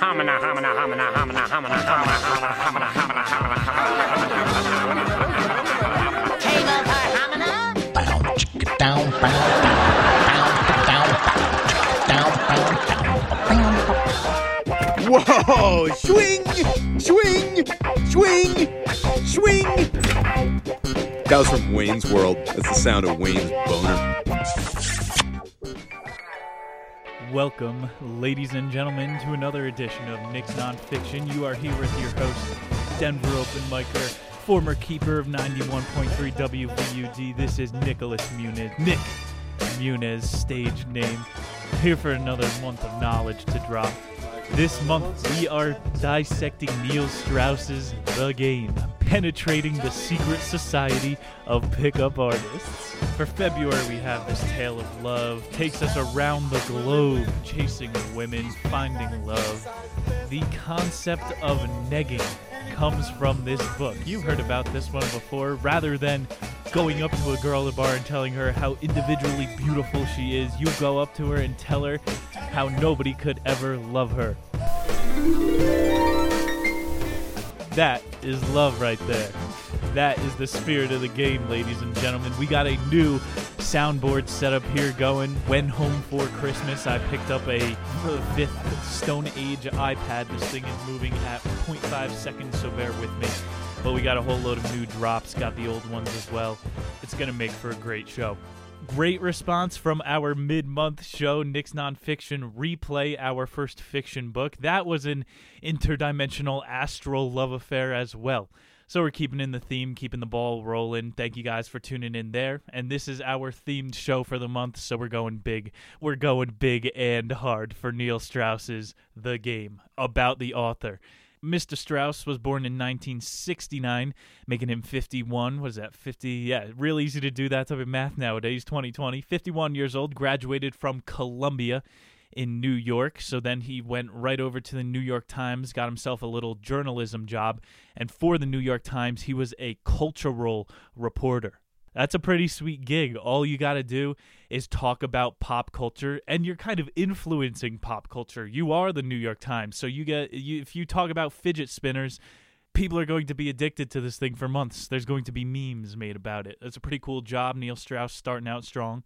Hamina, hamina, hamina, hamina, hamina, hamina, hamina, hamina, hamina, hamina, hamina. Table for Hamina? Bow, chicka, down, bow, down, down, bow, down, bow, bow, bow. Whoa! Swing! Swing! Swing! Swing! That was from Wayne's World. That's the sound of Wayne's boner. Welcome, ladies and gentlemen, to another edition of Nick's Nonfiction. You are here with your host, Denver Open Micer, former keeper of 91.3 WVUD. This is Nicholas Muniz. Nick Muniz, stage name. Here for another month of knowledge to drop. This month, we are dissecting Neil Strauss's The Game, penetrating the secret society of pickup artists. For February, we have this tale of love, takes us around the globe, chasing women, finding love. The concept of negging comes from this book. You've heard about this one before. Rather than going up to a girl at a bar and telling her how individually beautiful she is, you go up to her and tell her how nobody could ever love her. That is love right there. That is the spirit of the game, ladies and gentlemen. We got a new soundboard setup here going. When home for Christmas, I picked up a fifth Stone Age iPad. This thing is moving at 0.5 seconds, so bear with me. But we got a whole load of new drops, got the old ones as well. It's going to make for a great show. Great response from our mid month show, Nick's Nonfiction Replay, our first fiction book. That was an interdimensional astral love affair as well. So we're keeping in the theme, keeping the ball rolling. Thank you guys for tuning in there. And this is our themed show for the month, so we're going big. We're going big and hard for Neil Strauss's The Game, about the author. Mr. Strauss was born in 1969, making him 51. What is that? 50? Yeah, real easy to do that type of math nowadays, 2020. 51 years old, graduated from Columbia in New York. So then he went right over to the New York Times, got himself a little journalism job. And for the New York Times, he was a cultural reporter. That's a pretty sweet gig. All you got to do is talk about pop culture and you're kind of influencing pop culture. You are the New York Times. So you get you, if you talk about fidget spinners, people are going to be addicted to this thing for months. There's going to be memes made about it. It's a pretty cool job. Neil Strauss starting out strong.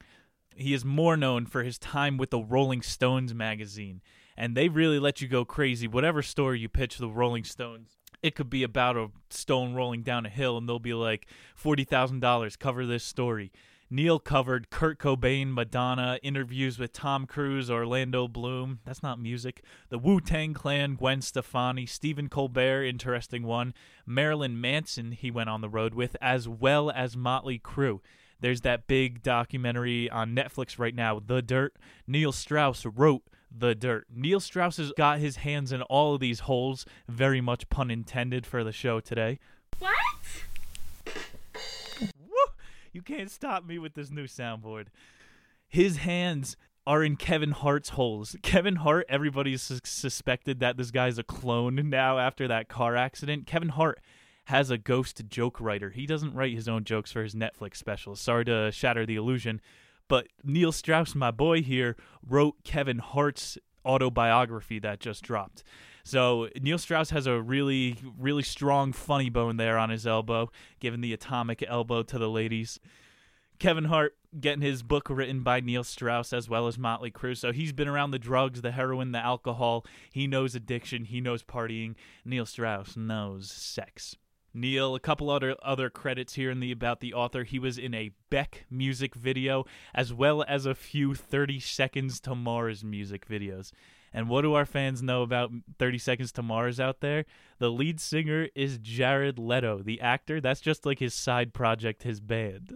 He is more known for his time with the Rolling Stones magazine, and they really let you go crazy. Whatever story you pitch the Rolling Stones, it could be about a stone rolling down a hill, and they'll be like forty thousand dollars cover this story. Neil covered Kurt Cobain, Madonna, interviews with Tom Cruise, Orlando Bloom. That's not music. The Wu Tang Clan, Gwen Stefani, Stephen Colbert, interesting one. Marilyn Manson, he went on the road with, as well as Motley Crue. There's that big documentary on Netflix right now, The Dirt. Neil Strauss wrote The Dirt. Neil Strauss has got his hands in all of these holes, very much pun intended for the show today. You can't stop me with this new soundboard. His hands are in Kevin Hart's holes. Kevin Hart, everybody's sus- suspected that this guy's a clone now after that car accident. Kevin Hart has a ghost joke writer. He doesn't write his own jokes for his Netflix specials. Sorry to shatter the illusion, but Neil Strauss, my boy here, wrote Kevin Hart's autobiography that just dropped. So Neil Strauss has a really, really strong funny bone there on his elbow, giving the atomic elbow to the ladies. Kevin Hart getting his book written by Neil Strauss as well as Motley Crue. So he's been around the drugs, the heroin, the alcohol. He knows addiction. He knows partying. Neil Strauss knows sex. Neil, a couple other other credits here in the about the author. He was in a Beck music video as well as a few 30 Seconds to Mars music videos. And what do our fans know about 30 Seconds to Mars out there? The lead singer is Jared Leto, the actor. That's just like his side project, his band.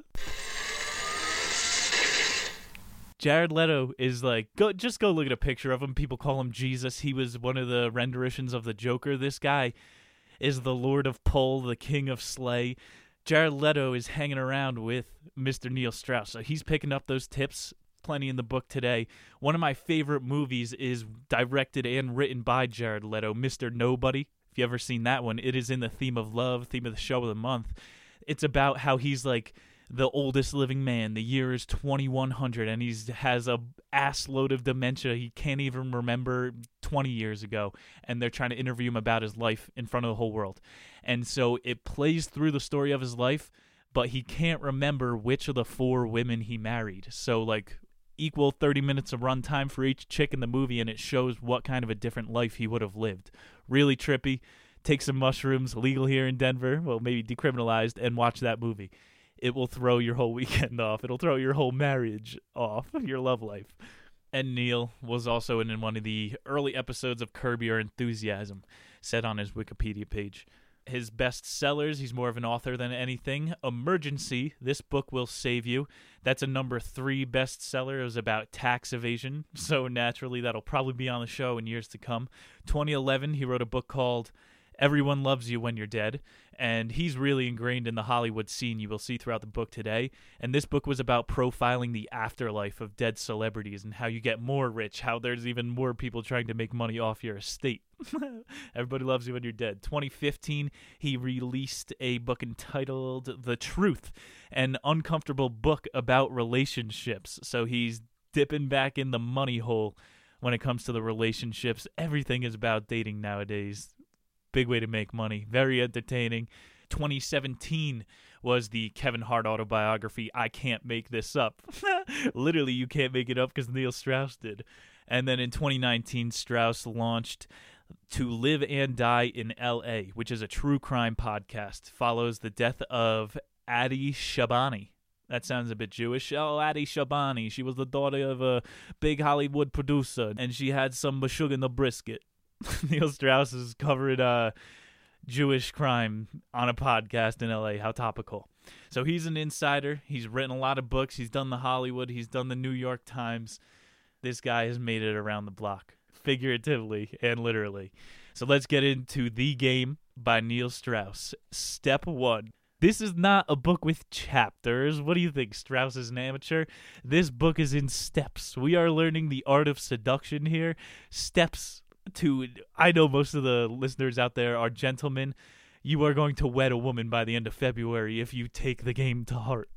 Jared Leto is like go just go look at a picture of him. People call him Jesus. He was one of the renditions of the Joker. This guy is the Lord of Pole, the King of Slay. Jared Leto is hanging around with Mr. Neil Strauss. So he's picking up those tips plenty in the book today. One of my favorite movies is directed and written by Jared Leto, Mr. Nobody. If you ever seen that one, it is in the theme of love, theme of the show of the month. It's about how he's like the oldest living man. The year is 2100 and he's has a ass load of dementia. He can't even remember 20 years ago and they're trying to interview him about his life in front of the whole world. And so it plays through the story of his life, but he can't remember which of the four women he married. So like equal 30 minutes of runtime for each chick in the movie and it shows what kind of a different life he would have lived. Really trippy. Take some mushrooms, legal here in Denver, well maybe decriminalized and watch that movie it will throw your whole weekend off. It'll throw your whole marriage off, your love life. And Neil was also in one of the early episodes of Curb Your Enthusiasm, said on his Wikipedia page. His best sellers, he's more of an author than anything. Emergency, This Book Will Save You. That's a number three bestseller. It was about tax evasion. So naturally, that'll probably be on the show in years to come. 2011, he wrote a book called Everyone Loves You When You're Dead. And he's really ingrained in the Hollywood scene you will see throughout the book today. And this book was about profiling the afterlife of dead celebrities and how you get more rich, how there's even more people trying to make money off your estate. Everybody loves you when you're dead. 2015, he released a book entitled The Truth, an uncomfortable book about relationships. So he's dipping back in the money hole when it comes to the relationships. Everything is about dating nowadays big way to make money. Very entertaining. 2017 was the Kevin Hart autobiography, I Can't Make This Up. Literally, you can't make it up because Neil Strauss did. And then in 2019, Strauss launched To Live and Die in LA, which is a true crime podcast. Follows the death of Adea Shabani. That sounds a bit Jewish. Oh, Adea Shabani. She was the daughter of a big Hollywood producer, and she had some sugar in the brisket. Neil Strauss is covering uh, Jewish crime on a podcast in LA. How topical. So he's an insider. He's written a lot of books. He's done the Hollywood. He's done the New York Times. This guy has made it around the block, figuratively and literally. So let's get into The Game by Neil Strauss. Step one. This is not a book with chapters. What do you think? Strauss is an amateur. This book is in steps. We are learning the art of seduction here. Steps to I know most of the listeners out there are gentlemen. You are going to wed a woman by the end of February if you take the game to heart.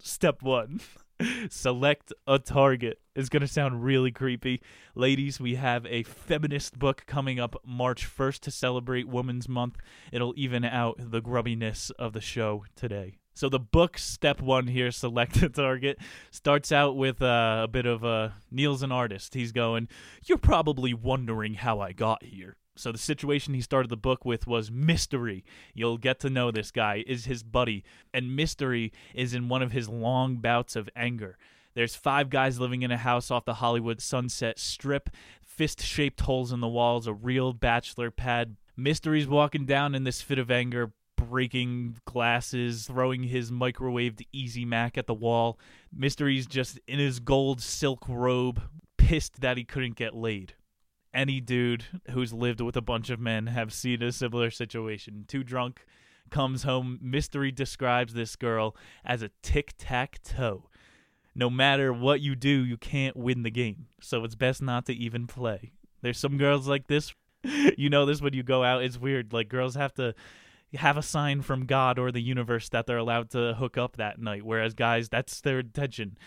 Step 1. Select a target. It's going to sound really creepy. Ladies, we have a feminist book coming up March 1st to celebrate Women's Month. It'll even out the grubbiness of the show today. So the book step one here, select a target, starts out with uh, a bit of uh, Neil's an artist. He's going, "You're probably wondering how I got here." So the situation he started the book with was mystery. You'll get to know this guy is his buddy, and mystery is in one of his long bouts of anger. There's five guys living in a house off the Hollywood Sunset Strip, fist-shaped holes in the walls, a real bachelor pad. Mystery's walking down in this fit of anger, breaking glasses, throwing his microwaved Easy Mac at the wall. Mystery's just in his gold silk robe, pissed that he couldn't get laid. Any dude who's lived with a bunch of men have seen a similar situation. Too drunk, comes home. Mystery describes this girl as a tic tac toe. No matter what you do, you can't win the game. So it's best not to even play. There's some girls like this. You know this when you go out. It's weird. Like girls have to have a sign from God or the universe that they're allowed to hook up that night. Whereas guys, that's their intention.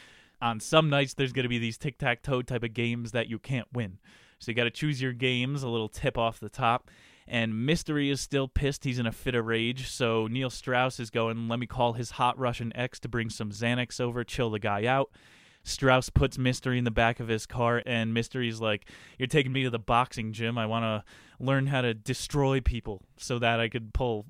On some nights, there's going to be these tic tac toe type of games that you can't win. So you got to choose your games. A little tip off the top. And Mystery is still pissed. He's in a fit of rage. So Neil Strauss is going, let me call his hot Russian ex to bring some Xanax over, chill the guy out. Strauss puts Mystery in the back of his car, and Mystery's like, You're taking me to the boxing gym. I want to learn how to destroy people so that I could pull.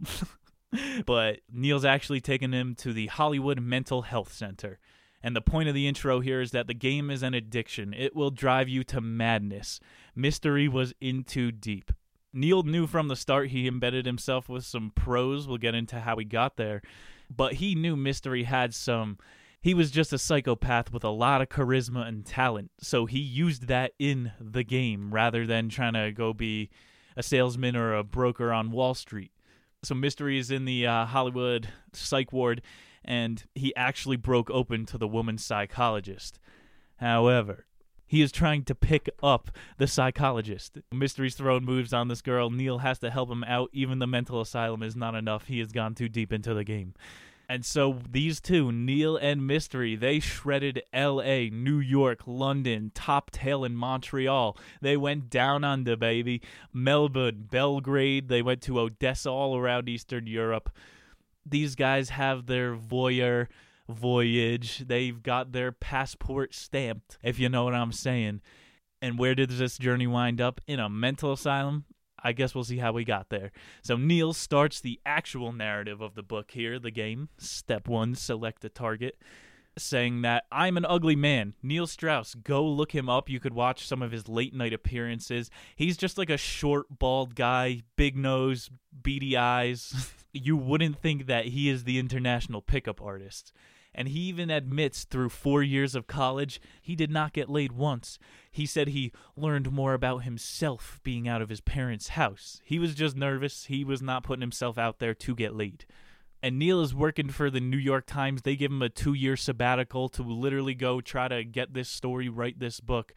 but Neil's actually taking him to the Hollywood Mental Health Center. And the point of the intro here is that the game is an addiction. It will drive you to madness. Mystery was in too deep. Neil knew from the start he embedded himself with some pros. We'll get into how he got there. But he knew Mystery had some he was just a psychopath with a lot of charisma and talent. So he used that in the game rather than trying to go be a salesman or a broker on Wall Street. So Mystery is in the uh, Hollywood psych ward, and he actually broke open to the woman psychologist. However, he is trying to pick up the psychologist. Mystery's throwing moves on this girl. Neil has to help him out. Even the mental asylum is not enough. He has gone too deep into the game And so these two, Neil and Mystery, they shredded LA, New York, London, Top Tail in Montreal. They went down under, baby. Melbourne, Belgrade. They went to Odessa, all around Eastern Europe. These guys have their voyeur voyage. They've got their passport stamped, if you know what I'm saying. And where did this journey wind up? In a mental asylum? I guess we'll see how we got there. So Neil starts the actual narrative of the book here, the game. Step one, select a target. Saying that I'm an ugly man. Neil Strauss, go look him up. You could watch some of his late night appearances. He's just like a short, bald guy, big nose, beady eyes. you wouldn't think that he is the international pickup artist and he even admits through four years of college he did not get laid once. He said he learned more about himself being out of his parents' house. He was just nervous, he was not putting himself out there to get laid. And Neil is working for the New York Times. They give him a two year sabbatical to literally go try to get this story, write this book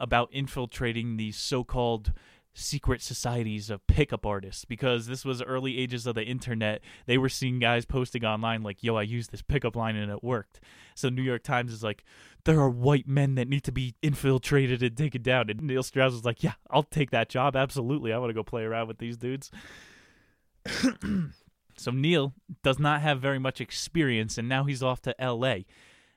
about infiltrating these so called secret societies of pickup artists because this was early ages of the internet. They were seeing guys posting online like, "Yo, I used this pickup line and it worked." So New York Times is like, "There are white men that need to be infiltrated and taken down." And Neil Strauss was like, "Yeah, I'll take that job. Absolutely. I want to go play around with these dudes." so Neil does not have very much experience and now he's off to LA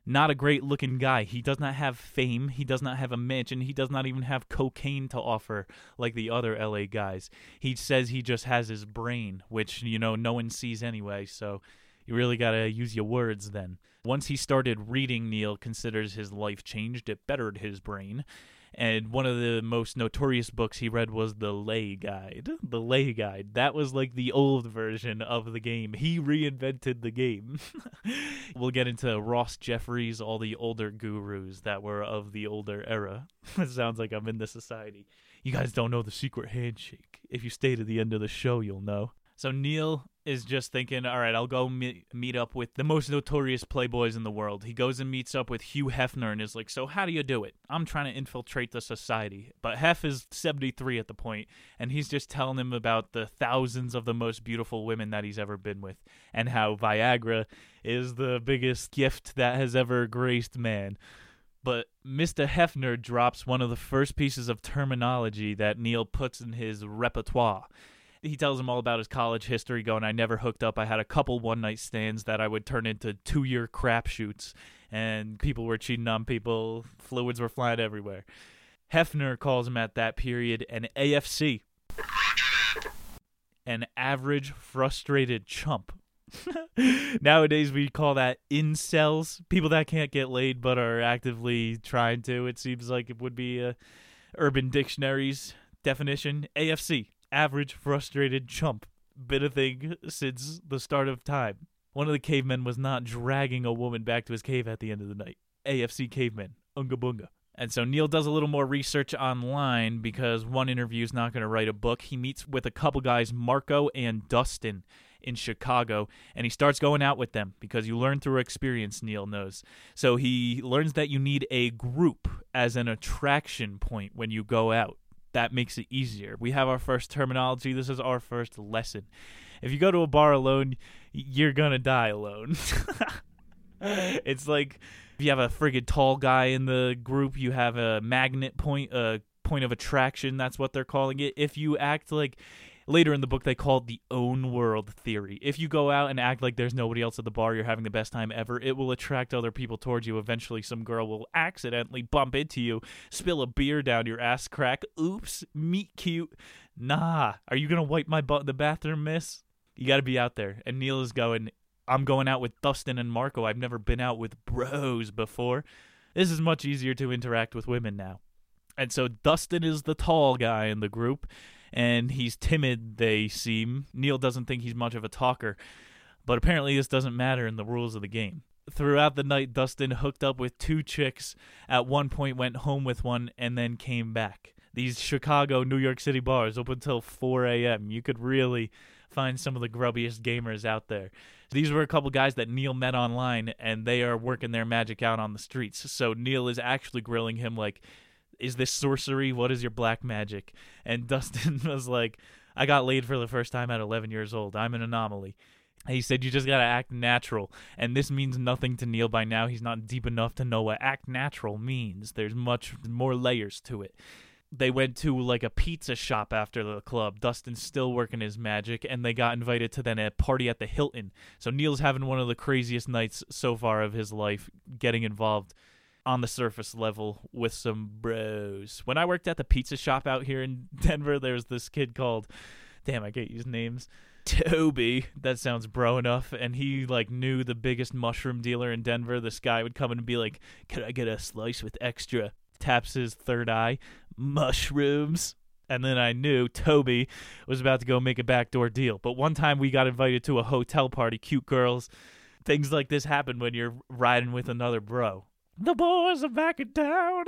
not a great looking guy. He does not have fame. He does not have a mansion. He does not even have cocaine to offer like the other LA guys. He says he just has his brain, which, you know, no one sees anyway. So you really got to use your words then. Once he started reading, Neil considers his life changed. It bettered his brain. And one of the most notorious books he read was The Lay Guide. The Lay Guide. That was like the old version of the game. He reinvented the game. we'll get into Ross Jeffries, all the older gurus that were of the older era. it sounds like I'm in the society. You guys don't know the secret handshake. If you stay to the end of the show, you'll know. So Neil is just thinking, all right, I'll go meet, meet up with the most notorious playboys in the world. He goes and meets up with Hugh Hefner and is like, so how do you do it? I'm trying to infiltrate the society. But Hef is 73 at the point, and he's just telling him about the thousands of the most beautiful women that he's ever been with, and how Viagra is the biggest gift that has ever graced man. But Mr. Hefner drops one of the first pieces of terminology that Neil puts in his repertoire he tells him all about his college history, going, I never hooked up. I had a couple one night stands that I would turn into two year crap shoots, and people were cheating on people, fluids were flying everywhere. Hefner calls him at that period an AFC, an average frustrated chump. Nowadays, we call that incels, people that can't get laid but are actively trying to. It seems like it would be a Urban Dictionary's definition. AFC, average frustrated chump been a thing since the start of time. One of the cavemen was not dragging a woman back to his cave at the end of the night. AFC cavemen, unga bunga. And so Neil does a little more research online because one interview is not going to write a book. He meets with a couple guys, Marco and Dustin, in Chicago, and he starts going out with them because you learn through experience, Neil knows. So he learns that you need a group as an attraction point when you go out that makes it easier. We have our first terminology. This is our first lesson. If you go to a bar alone, you're gonna die alone. it's like if you have a friggin' tall guy in the group, you have a magnet point, a point of attraction. That's what they're calling it. If you act like later in the book they call it the own world theory. If you go out and act like there's nobody else at the bar, you're having the best time ever, it will attract other people towards you. Eventually some girl will accidentally bump into you, spill a beer down your ass crack. Oops, meet cute. Nah, are you to wipe my butt in the bathroom, miss? You got to be out there. And Neil is going, I'm going out with Dustin and Marco. I've never been out with bros before. This is much easier to interact with women now. And so Dustin is the tall guy in the group and he's timid, they seem. Neil doesn't think he's much of a talker, but apparently this doesn't matter in the rules of the game. Throughout the night, Dustin hooked up with two chicks, at one point went home with one, and then came back. These Chicago, New York City bars open until 4 a.m. You could really find some of the grubbiest gamers out there. These were a couple guys that Neil met online, and they are working their magic out on the streets. So Neil is actually grilling him like, is this sorcery? What is your black magic? And Dustin was like, I got laid for the first time at 11 years old. I'm an anomaly. He said you just gotta act natural, and this means nothing to Neil by now. He's not deep enough to know what act natural means. There's much more layers to it. They went to like a pizza shop after the club. Dustin's still working his magic, and they got invited to then a party at the Hilton. So Neil's having one of the craziest nights so far of his life, getting involved on the surface level with some bros. When I worked at the pizza shop out here in Denver, there was this kid called, damn, I can't use names. Toby, that sounds bro enough, and he like knew the biggest mushroom dealer in Denver. This guy would come in and be like, "Could I get a slice with extra?" Taps his third eye, mushrooms. And then I knew Toby was about to go make a backdoor deal. But one time we got invited to a hotel party, cute girls. Things like this happen when you're riding with another bro. The boys are back in town.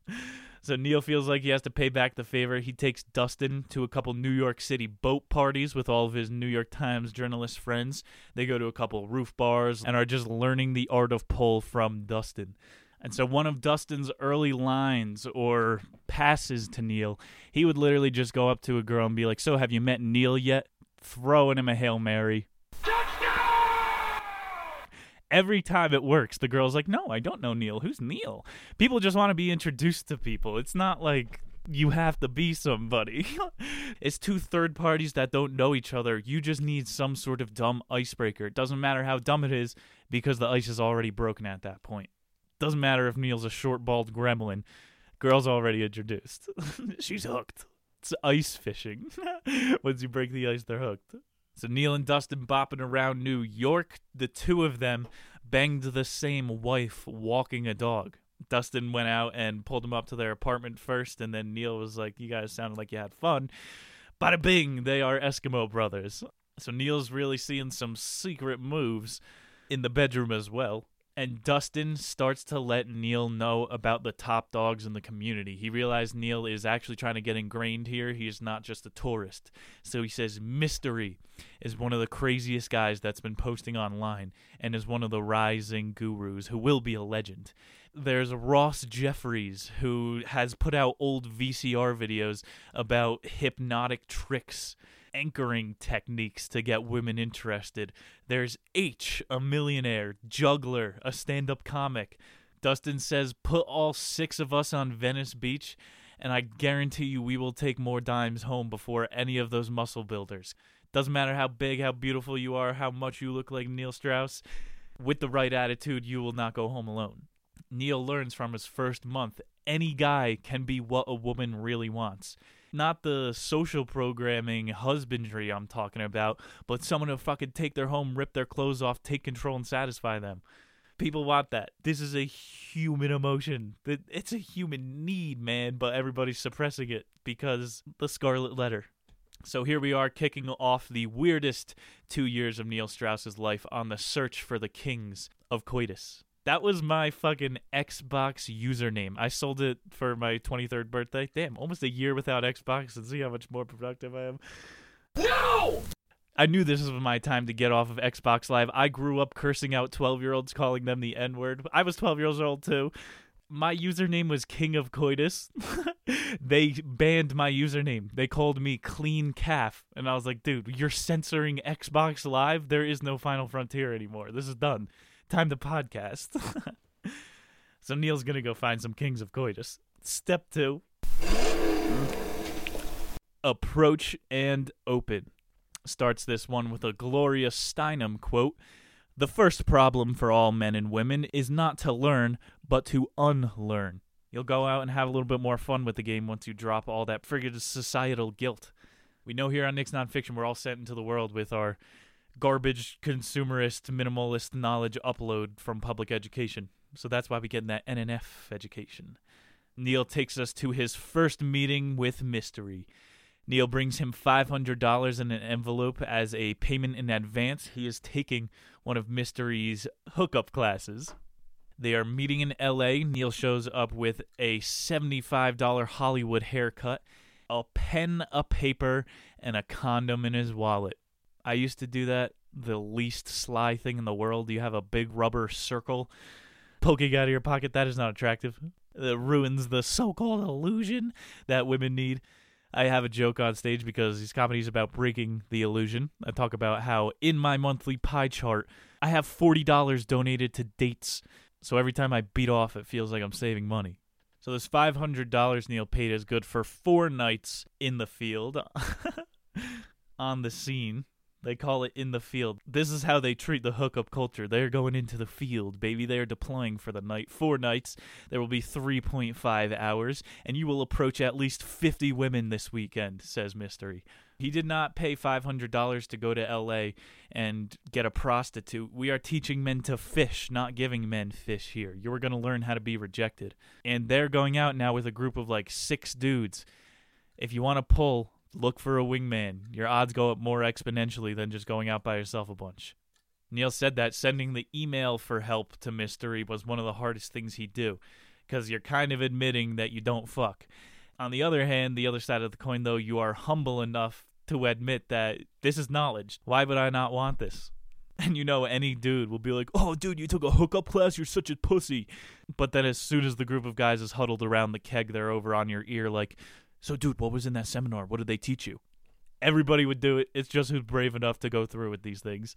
so Neil feels like he has to pay back the favor. He takes Dustin to a couple New York City boat parties with all of his New York Times journalist friends. They go to a couple roof bars and are just learning the art of pole from Dustin. And so one of Dustin's early lines or passes to Neil, he would literally just go up to a girl and be like, "So have you met Neil yet?" Throwing him a hail mary. Every time it works, the girl's like, "No, I don't know Neil. Who's Neil?" People just want to be introduced to people. It's not like you have to be somebody. it's two third parties that don't know each other. You just need some sort of dumb icebreaker. It doesn't matter how dumb it is because the ice is already broken at that point. Doesn't matter if Neil's a short, bald gremlin. Girl's already introduced. She's hooked. It's ice fishing. Once you break the ice, they're hooked. So Neil and Dustin bopping around New York. The two of them banged the same wife walking a dog. Dustin went out and pulled them up to their apartment first, and then Neil was like, You guys sounded like you had fun. Bada bing, they are Eskimo brothers. So Neil's really seeing some secret moves in the bedroom as well. And Dustin starts to let Neil know about the top dogs in the community. He realized Neil is actually trying to get ingrained here. He is not just a tourist. So he says Mystery is one of the craziest guys that's been posting online and is one of the rising gurus who will be a legend. There's Ross Jeffries, who has put out old VCR videos about hypnotic tricks anchoring techniques to get women interested. There's H, a millionaire, juggler, a stand up comic. Dustin says, put all six of us on Venice Beach, and I guarantee you we will take more dimes home before any of those muscle builders. Doesn't matter how big, how beautiful you are, how much you look like Neil Strauss. With the right attitude, you will not go home alone. Neil learns from his first month any guy can be what a woman really wants not the social programming husbandry I'm talking about, but someone to fucking take their home, rip their clothes off, take control, and satisfy them. People want that. This is a human emotion. It's a human need, man, but everybody's suppressing it because the scarlet letter. So here we are kicking off the weirdest two years of Neil Strauss's life on the search for the kings of coitus. That was my fucking Xbox username. I sold it for my 23rd birthday. Damn, almost a year without Xbox and see how much more productive I am. No! I knew this was my time to get off of Xbox Live. I grew up cursing out 12 year olds, calling them the N word. I was 12 years old too. My username was King of Coitus. they banned my username. They called me Clean Calf. And I was like, dude, you're censoring Xbox Live? There is no Final Frontier anymore. This is done time to podcast. so Neil's gonna go find some kings of coitus. Step two approach and open. Starts this one with a Gloria Steinem quote The first problem for all men and women is not to learn, but to unlearn. You'll go out and have a little bit more fun with the game once you drop all that friggin' societal guilt. We know here on Nick's Nonfiction we're all sent into the world with our garbage consumerist minimalist knowledge upload from public education. So that's why we get that NNF education. Neil takes us to his first meeting with Mystery. Neil brings him $500 in an envelope as a payment in advance. He is taking one of Mystery's hookup classes. They are meeting in LA. Neil shows up with a $75 Hollywood haircut, a pen, a paper, and a condom in his wallet. I used to do that the least sly thing in the world. You have a big rubber circle poking out of your pocket. That is not attractive. That ruins the so called illusion that women need. I have a joke on stage because these comedies about breaking the illusion. I talk about how in my monthly pie chart, I have $40 donated to dates. So every time I beat off, it feels like I'm saving money. So this $500 Neil paid is good for four nights in the field on the scene. They call it in the field. This is how they treat the hookup culture. They're going into the field, baby. They are deploying for the night. Four nights. There will be 3.5 hours, and you will approach at least 50 women this weekend, says Mystery. He did not pay $500 to go to LA and get a prostitute. We are teaching men to fish, not giving men fish here. You are going to learn how to be rejected. And they're going out now with a group of like six dudes. If you want to pull, look for a wingman. Your odds go up more exponentially than just going out by yourself a bunch. Neil said that sending the email for help to Mystery was one of the hardest things he'd do because you're kind of admitting that you don't fuck. On the other hand, the other side of the coin, though, you are humble enough to admit that this is knowledge. Why would I not want this? And you know, any dude will be like, oh, dude, you took a hookup class? You're such a pussy. But then as soon as the group of guys is huddled around the keg, they're over on your ear, like, so, dude, what was in that seminar? What did they teach you? Everybody would do it. It's just who's brave enough to go through with these things.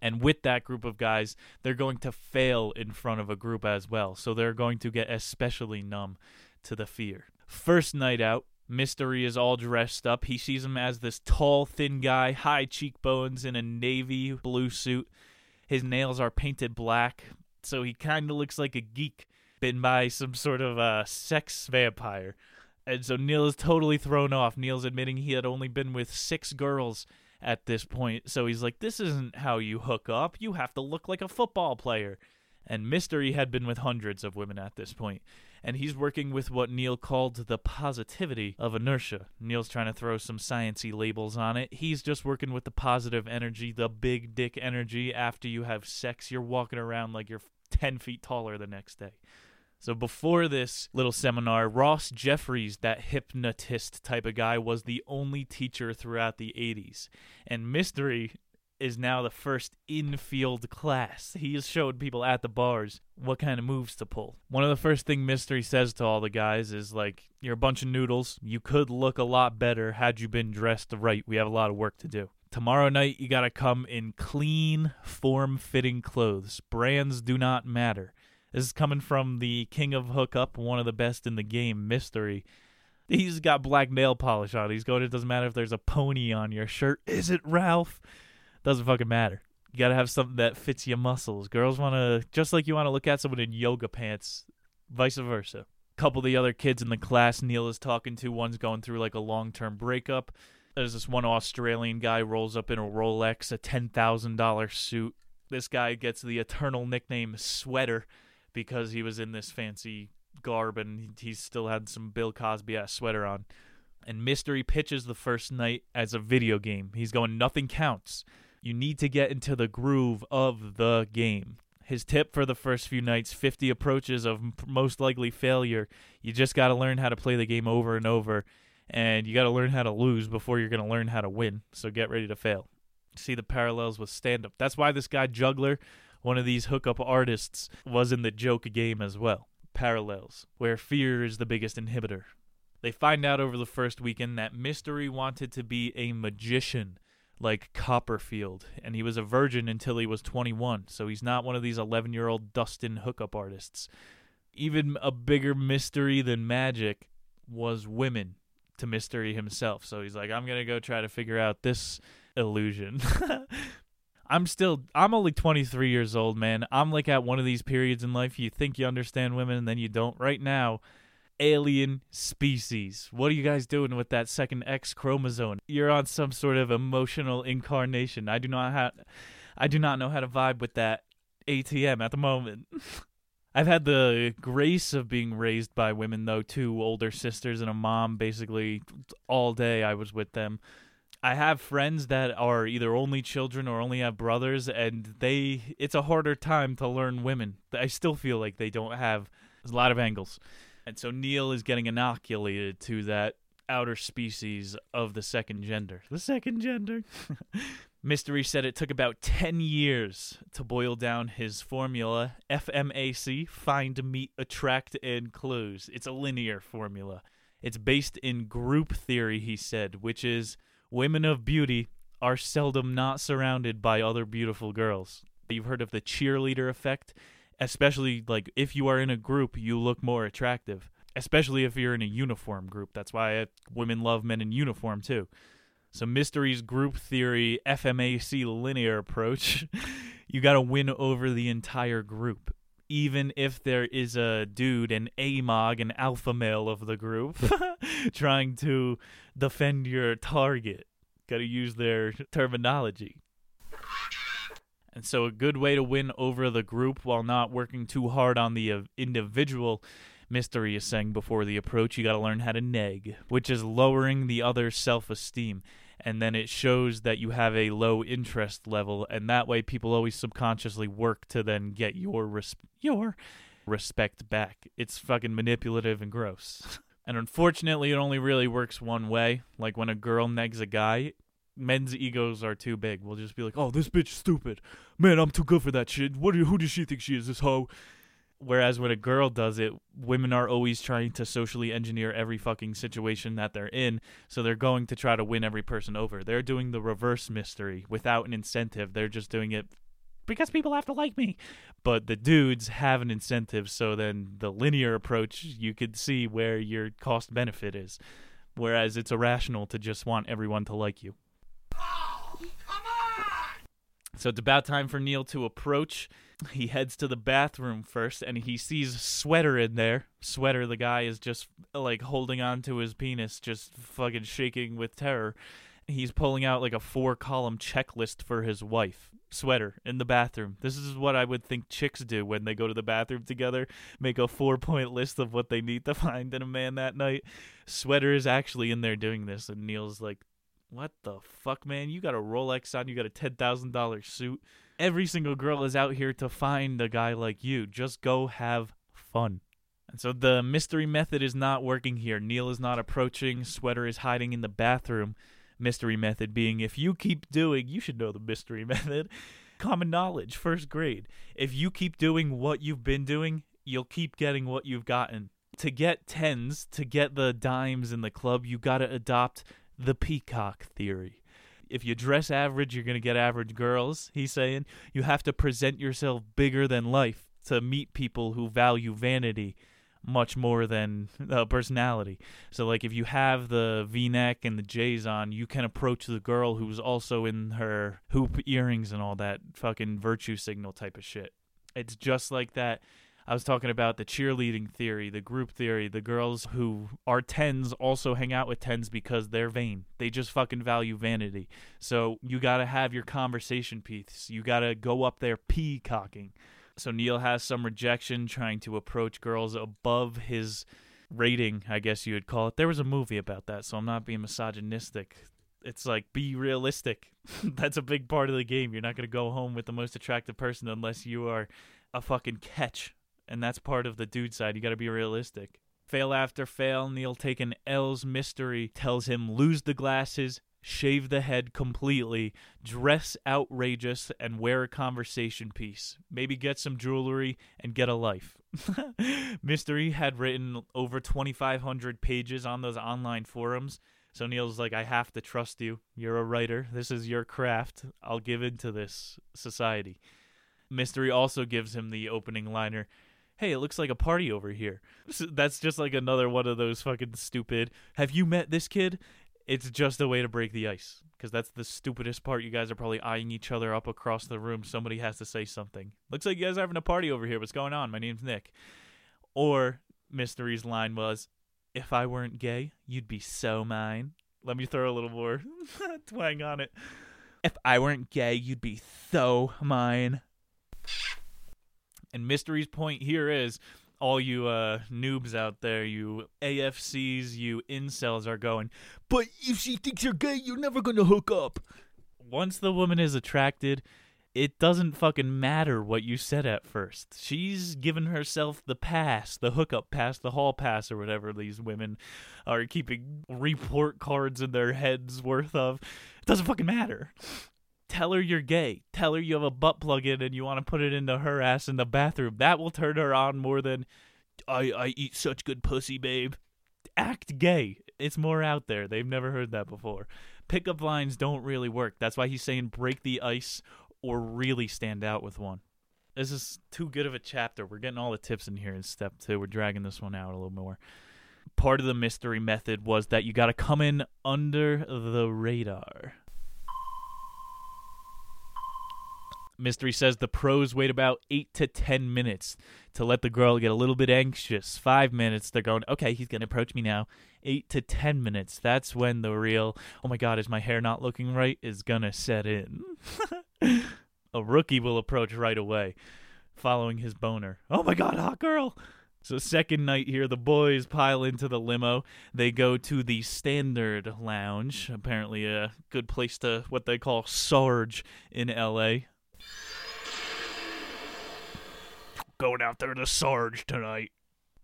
And with that group of guys, they're going to fail in front of a group as well. So they're going to get especially numb to the fear. First night out, Mystery is all dressed up. He sees him as this tall, thin guy, high cheekbones in a navy blue suit. His nails are painted black, so he kind of looks like a geek bitten by some sort of uh, sex vampire. And so Neil is totally thrown off. Neil's admitting he had only been with six girls at this point. So he's like, This isn't how you hook up. You have to look like a football player. And Mystery had been with hundreds of women at this point. And he's working with what Neil called the positivity of inertia. Neil's trying to throw some sciency labels on it. He's just working with the positive energy, the big dick energy. After you have sex, you're walking around like you're 10 feet taller the next day. So before this little seminar, Ross Jeffries, that hypnotist type of guy, was the only teacher throughout the 80s. And Mystery is now the first in-field class. He has showed people at the bars what kind of moves to pull. One of the first thing Mystery says to all the guys is like, "You're a bunch of noodles. You could look a lot better had you been dressed right. We have a lot of work to do." Tomorrow night, you gotta come in clean, form fitting clothes. Brands do not matter. This is coming from the king of hookup, one of the best in the game, Mystery. He's got black nail polish on. He's going, it doesn't matter if there's a pony on your shirt. Is it Ralph? Doesn't fucking matter. You gotta have something that fits your muscles. Girls wanna, just like you wanna look at someone in yoga pants, vice versa. Couple of the other kids in the class Neil is talking to, one's going through like a long term breakup. There's this one Australian guy rolls up in a Rolex, a $10,000 suit. This guy gets the eternal nickname Sweater because he was in this fancy garb and he still had some Bill Cosby ass sweater on. And Mystery pitches the first night as a video game. He's going, nothing counts. You need to get into the groove of the game. His tip for the first few nights 50 approaches of most likely failure. You just got to learn how to play the game over and over. And you got to learn how to lose before you're going to learn how to win. So get ready to fail. See the parallels with stand up. That's why this guy, Juggler, one of these hookup artists was in the joke game as well. Parallels, where fear is the biggest inhibitor. They find out over the first weekend that Mystery wanted to be a magician like Copperfield, and he was a virgin until he was 21, so he's not one of these 11 year old Dustin hookup artists. Even a bigger mystery than magic was women to Mystery himself, so he's like, I'm gonna go try to figure out this illusion. I'm still I'm only 23 years old, man. I'm like at one of these periods in life you think you understand women and then you don't. Right now, alien species. What are you guys doing with that second X chromosome? You're on some sort of emotional incarnation. I do not have I do not know how to vibe with that ATM at the moment. I've had the grace of being raised by women though, two older sisters and a mom basically all day I was with them. I have friends that are either only children or only have brothers, and they it's a harder time to learn women. I still feel like they don't have a lot of angles, and so Neil is getting inoculated to that outer species of the second gender. The second gender. Mystery said it took about 10 years to boil down his formula FMAC find, meet, attract, and close. It's a linear formula. It's based in group theory, he said, which is women of beauty are seldom not surrounded by other beautiful girls. You've heard of the cheerleader effect, especially like if you are in a group, you look more attractive, especially if you're in a uniform group. That's why women love men in uniform too. So mysteries, group theory, FMAC linear approach, you got to win over the entire group. Even if there is a dude, an AMOG, an alpha male of the group, trying to defend your target. Got to use their terminology. And so, a good way to win over the group while not working too hard on the uh, individual mystery is saying before the approach, you got to learn how to neg, which is lowering the other's self esteem. And then it shows that you have a low interest level, and that way people always subconsciously work to then get your res- your respect back. It's fucking manipulative and gross. and unfortunately, it only really works one way. Like when a girl negs a guy, men's egos are too big. We'll just be like, "Oh, this bitch stupid. Man, I'm too good for that shit. What? do- Who does she think she is? This hoe." Whereas when a girl does it, women are always trying to socially engineer every fucking situation that they're in, so they're going to try to win every person over. They're doing the reverse mystery without an incentive. They're just doing it because people have to like me. But the dudes have an incentive, so then the linear approach, you could see where your cost benefit is. Whereas it's irrational to just want everyone to like you. Ah! So it's about time for Neil to approach. He heads to the bathroom first and he sees Sweater in there. Sweater, the guy, is just like holding on to his penis, just fucking shaking with terror. He's pulling out like a four column checklist for his wife. Sweater in the bathroom. This is what I would think chicks do when they go to the bathroom together. Make a four point list of what they need to find in a man that night. Sweater is actually in there doing this, and Neil's like, what the fuck, man? You got a Rolex on, you got a $10,000 suit. Every single girl is out here to find a guy like you. Just go have fun. And so the mystery method is not working here. Neil is not approaching, Sweater is hiding in the bathroom. Mystery method being if you keep doing, you should know the mystery method. Common knowledge, first grade. If you keep doing what you've been doing, you'll keep getting what you've gotten. To get tens, to get the dimes in the club, you got to adopt the peacock theory. If you dress average, you're going to get average girls, he's saying. You have to present yourself bigger than life to meet people who value vanity much more than uh, personality. So, like, if you have the v neck and the J's on, you can approach the girl who's also in her hoop earrings and all that fucking virtue signal type of shit. It's just like that. I was talking about the cheerleading theory, the group theory. The girls who are tens also hang out with tens because they're vain. They just fucking value vanity. So you gotta have your conversation piece. You gotta go up there peacocking. So Neil has some rejection trying to approach girls above his rating, I guess you would call it. There was a movie about that, so I'm not being misogynistic. It's like be realistic. That's a big part of the game. You're not going to go home with the most attractive person unless you are a fucking catch. And that's part of the dude side. You got to be realistic. Fail after fail, Neil taking L's mystery tells him lose the glasses, shave the head completely, dress outrageous, and wear a conversation piece. Maybe get some jewelry and get a life. Mystery had written over 2,500 pages on those online forums. So Neil's like, I have to trust you. You're a writer. This is your craft. I'll give in to this society. Mystery also gives him the opening liner Hey, it looks like a party over here. So That's just like another one of those fucking stupid. Have you met this kid? It's just a way to break the ice. Because that's the stupidest part. You guys are probably eyeing each other up across the room. Somebody has to say something. Looks like you guys are having a party over here. What's going on? My name's Nick. Or Mystery's line was, If I weren't gay, you'd be so mine. Let me throw a little more twang on it. If I weren't gay, you'd be so mine. And Mystery's point here is all you uh, noobs out there, you AFCs, you incels are going, but if she thinks you're gay, you're never going to hook up. Once the woman is attracted, it doesn't fucking matter what you said at first. She's given herself the pass, the hookup pass, the hall pass, or whatever these women are keeping report cards in their heads worth of. It doesn't fucking matter tell her you're gay. Tell her you have a butt plug in and you want to put it into her ass in the bathroom. That will turn her on more than I I eat such good pussy, babe. act gay. It's more out there. They've never heard that before. Pickup lines don't really work. That's why he's saying break the ice or really stand out with one. This is too good of a chapter. We're getting all the tips in here in step two. We're dragging this one out a little more. Part of the mystery method was that you got to come in under the radar. Mystery says the pros wait about eight to ten minutes to let the girl get a little bit anxious. Five minutes, they're going, okay, he's going to approach me now. Eight to ten minutes, that's when the real, oh my god, is my hair not looking right, is going to set in. a rookie will approach right away, following his boner. Oh my god, hot girl! So, second night here, the boys pile into the limo. They go to the Standard Lounge, apparently a good place to what they call Sarge in LA. Going out there to Sarge tonight.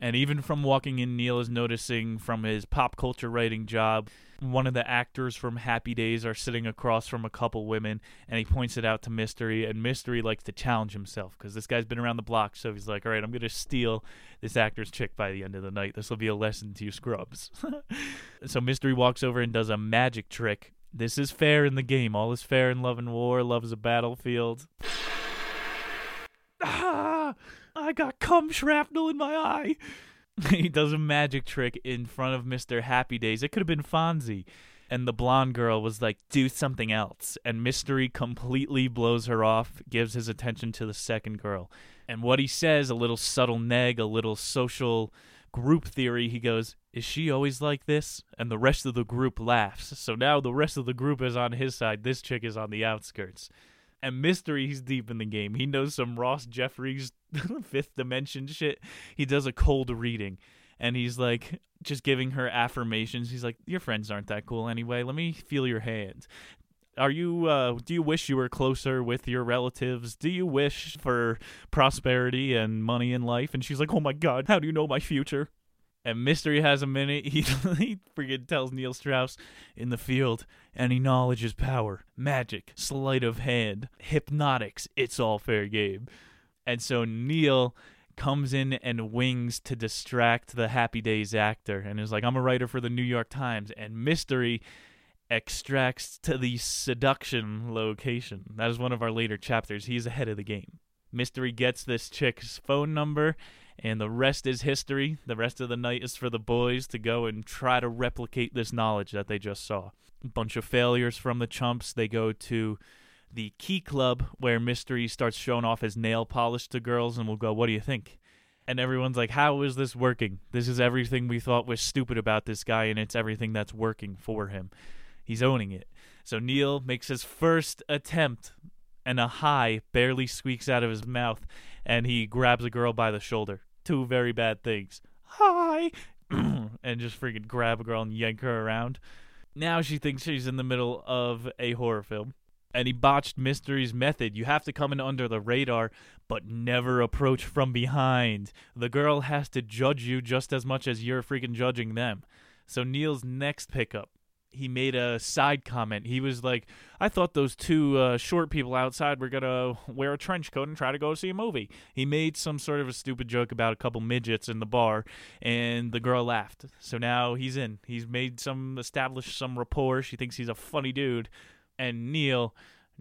And even from walking in, Neil is noticing from his pop culture writing job, one of the actors from Happy Days are sitting across from a couple women, and he points it out to Mystery, and Mystery likes to challenge himself because this guy's been around the block, so he's like, all right, I'm going to steal this actor's chick by the end of the night. This will be a lesson to you scrubs. so Mystery walks over and does a magic trick. This is fair in the game. All is fair in love and war. Love is a battlefield. Ah! I got cum shrapnel in my eye. he does a magic trick in front of Mr. Happy Days. It could have been Fonzie. And the blonde girl was like, do something else. And Mystery completely blows her off, gives his attention to the second girl. And what he says, a little subtle neg, a little social group theory, he goes, Is she always like this? And the rest of the group laughs. So now the rest of the group is on his side. This chick is on the outskirts. And Mystery, he's deep in the game. He knows some Ross Jeffries fifth dimension shit. He does a cold reading and he's like just giving her affirmations. He's like, Your friends aren't that cool anyway. Let me feel your hand. Are you uh do you wish you were closer with your relatives? Do you wish for prosperity and money in life? And she's like, "Oh my god, how do you know my future?" And Mystery has a minute. He, he freaking tells Neil Strauss in the field, any knowledge is power. Magic, sleight of hand, hypnotics, it's all fair game. And so Neil comes in and wings to distract the Happy Days actor and is like, I'm a writer for the New York Times. And Mystery extracts to the seduction location. That is one of our later chapters. He's ahead of the game. Mystery gets this chick's phone number, and the rest is history. The rest of the night is for the boys to go and try to replicate this knowledge that they just saw. A bunch of failures from the chumps. They go to the Key Club, where Mystery starts showing off his nail polish to girls, and we'll go, What do you think? And everyone's like, How is this working? This is everything we thought was stupid about this guy, and it's everything that's working for him. He's owning it. So Neil makes his first attempt and a hi barely squeaks out of his mouth, and he grabs a girl by the shoulder. Two very bad things. Hi! and just freaking grab a girl and yank her around. Now she thinks she's in the middle of a horror film. And he botched Mystery's method. You have to come in under the radar, but never approach from behind. The girl has to judge you just as much as you're freaking judging them. So Neil's next pickup he made a side comment. He was like, "I thought those two uh, short people outside were gonna wear a trench coat and try to go see a movie." He made some sort of a stupid joke about a couple midgets in the bar, and the girl laughed. So now he's in. He's made some established some rapport. She thinks he's a funny dude, and Neil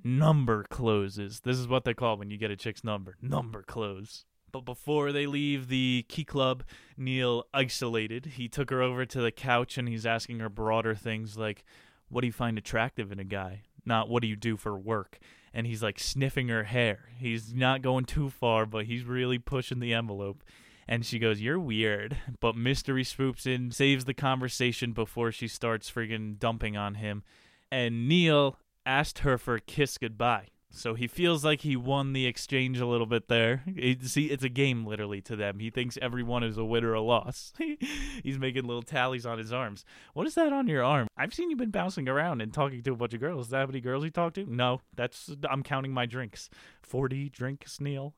number closes. This is what they call when you get a chick's number. Number close. But before they leave the key club, Neil isolated. He took her over to the couch and he's asking her broader things like, What do you find attractive in a guy? Not what do you do for work? And he's like sniffing her hair. He's not going too far, but he's really pushing the envelope. And she goes, You're weird. But Mystery swoops in, saves the conversation before she starts friggin' dumping on him. And Neil asked her for a kiss goodbye. So he feels like he won the exchange a little bit there. It, see, it's a game literally to them. He thinks everyone is a win or a loss. He's making little tallies on his arms. What is that on your arm? I've seen you been bouncing around and talking to a bunch of girls. Is that many girls you talk to? No, that's I'm counting my drinks. Forty drinks, Neil.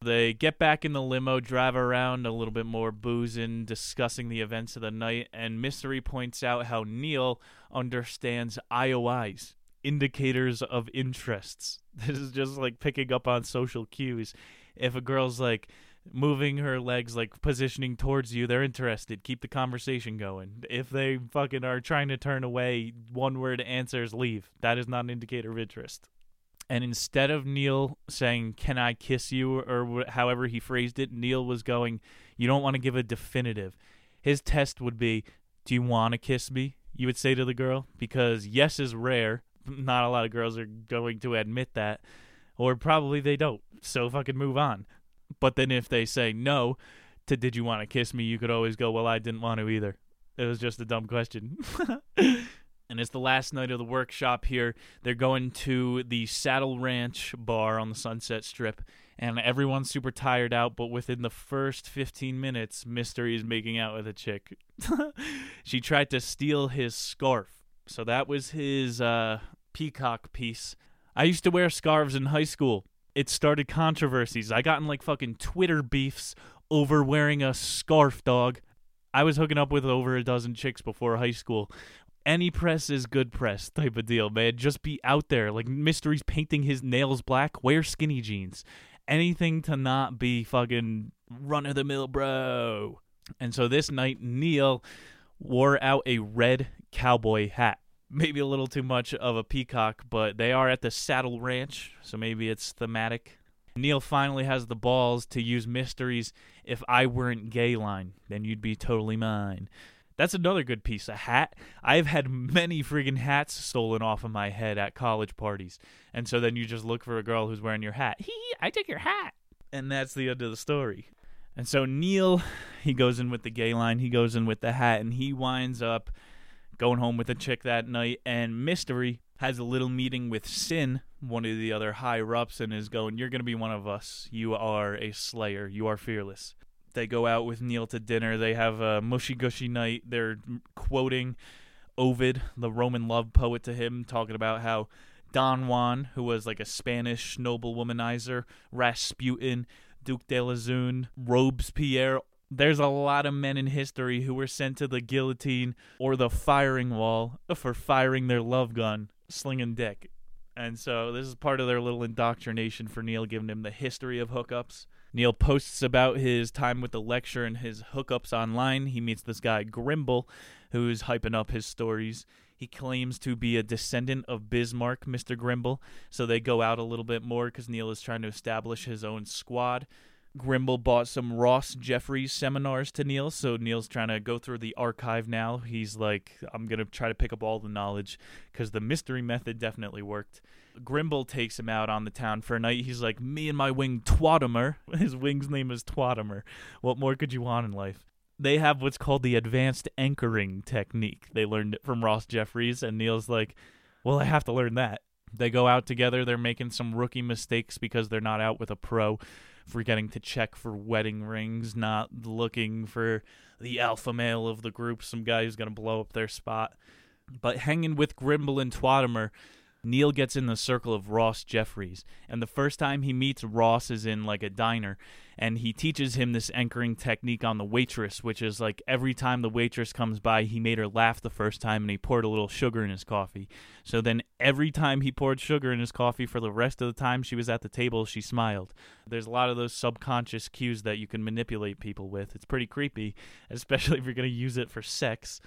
They get back in the limo, drive around a little bit more, boozing, discussing the events of the night, and Mystery points out how Neil understands IOIs indicators of interests. This is just like picking up on social cues. If a girl's like moving her legs, like positioning towards you. They're interested. Keep the conversation going. If they fucking are trying to turn away, one word answers leave. That is not an indicator of interest. And instead of Neil saying, Can I kiss you? or wh- however he phrased it, Neil was going, You don't want to give a definitive. His test would be, Do you want to kiss me? You would say to the girl, because yes is rare. Not a lot of girls are going to admit that, or probably they don't. So fucking move on. But then if they say no to Did you want to kiss me? You could always go, Well, I didn't want to either. It was just a dumb question. and it's the last night of the workshop here. They're going to the Saddle Ranch bar on the Sunset Strip, and everyone's super tired out. But within the first 15 minutes, Mystery is making out with a chick. she tried to steal his scarf. So that was his uh, peacock piece. I used to wear scarves in high school. It started controversies. I got in like fucking Twitter beefs over wearing a scarf, dog. I was hooking up with over a dozen chicks before high school. Any press is good press type of deal, man. Just be out there. Like Mystery's painting his nails black, wear skinny jeans. Anything to not be fucking run of the mill, bro. And so this night, Neil wore out a red cowboy hat. Maybe a little too much of a peacock, but they are at the Saddle Ranch, so maybe it's thematic. Neil finally has the balls to use Mysteries If I Weren't Gay line, then you'd be totally mine. That's another good piece. A hat. I've had many friggin' hats stolen off of my head at college parties. And so then you just look for a girl who's wearing your hat. Hee, I took your hat. And that's the end of the story. And so Neil, he goes in with the gay line, he goes in with the hat, and he winds up going home with a chick that night. And Mystery has a little meeting with Sin, one of the other higher ups, and is going, You're going to be one of us. You are a slayer. You are fearless. They go out with Neil to dinner. They have a mushy gushy night. They're quoting Ovid, the Roman love poet, to him, talking about how Don Juan, who was like a Spanish noble womanizer, Rasputin, Duke de Lauzun, Robespierre. There's a lot of men in history who were sent to the guillotine or the firing wall for firing their love gun, slinging dick. And so this is part of their little indoctrination for Neil, giving him the history of hookups. Neil posts about his time with the lecture and his hookups online. He meets this guy, Grimble, who's hyping up his stories. He claims to be a descendant of Bismarck, Mr. Grimble. So they go out a little bit more because Neil is trying to establish his own squad. Grimble bought some Ross Jeffries seminars to Neil, so Neil's trying to go through the archive now. He's like, I'm going to try to pick up all the knowledge because the mystery method definitely worked. Grimble takes him out on the town for a night. He's like, Me and my wing Twatimer. His wing's name is Twatimer. What more could you want in life? They have what's called the advanced anchoring technique. They learned it from Ross Jeffries, and Neil's like, Well, I have to learn that. They go out together. They're making some rookie mistakes because they're not out with a pro forgetting to check for wedding rings, not looking for the alpha male of the group, some guy who's going to blow up their spot. But hanging with Grimble and Twatimer, Neil gets in the circle of Ross Jeffries. And the first time he meets Ross is in like a diner. And he teaches him this anchoring technique on the waitress, which is like every time the waitress comes by, he made her laugh the first time and he poured a little sugar in his coffee. So then every time he poured sugar in his coffee for the rest of the time she was at the table, she smiled. There's a lot of those subconscious cues that you can manipulate people with. It's pretty creepy, especially if you're going to use it for sex.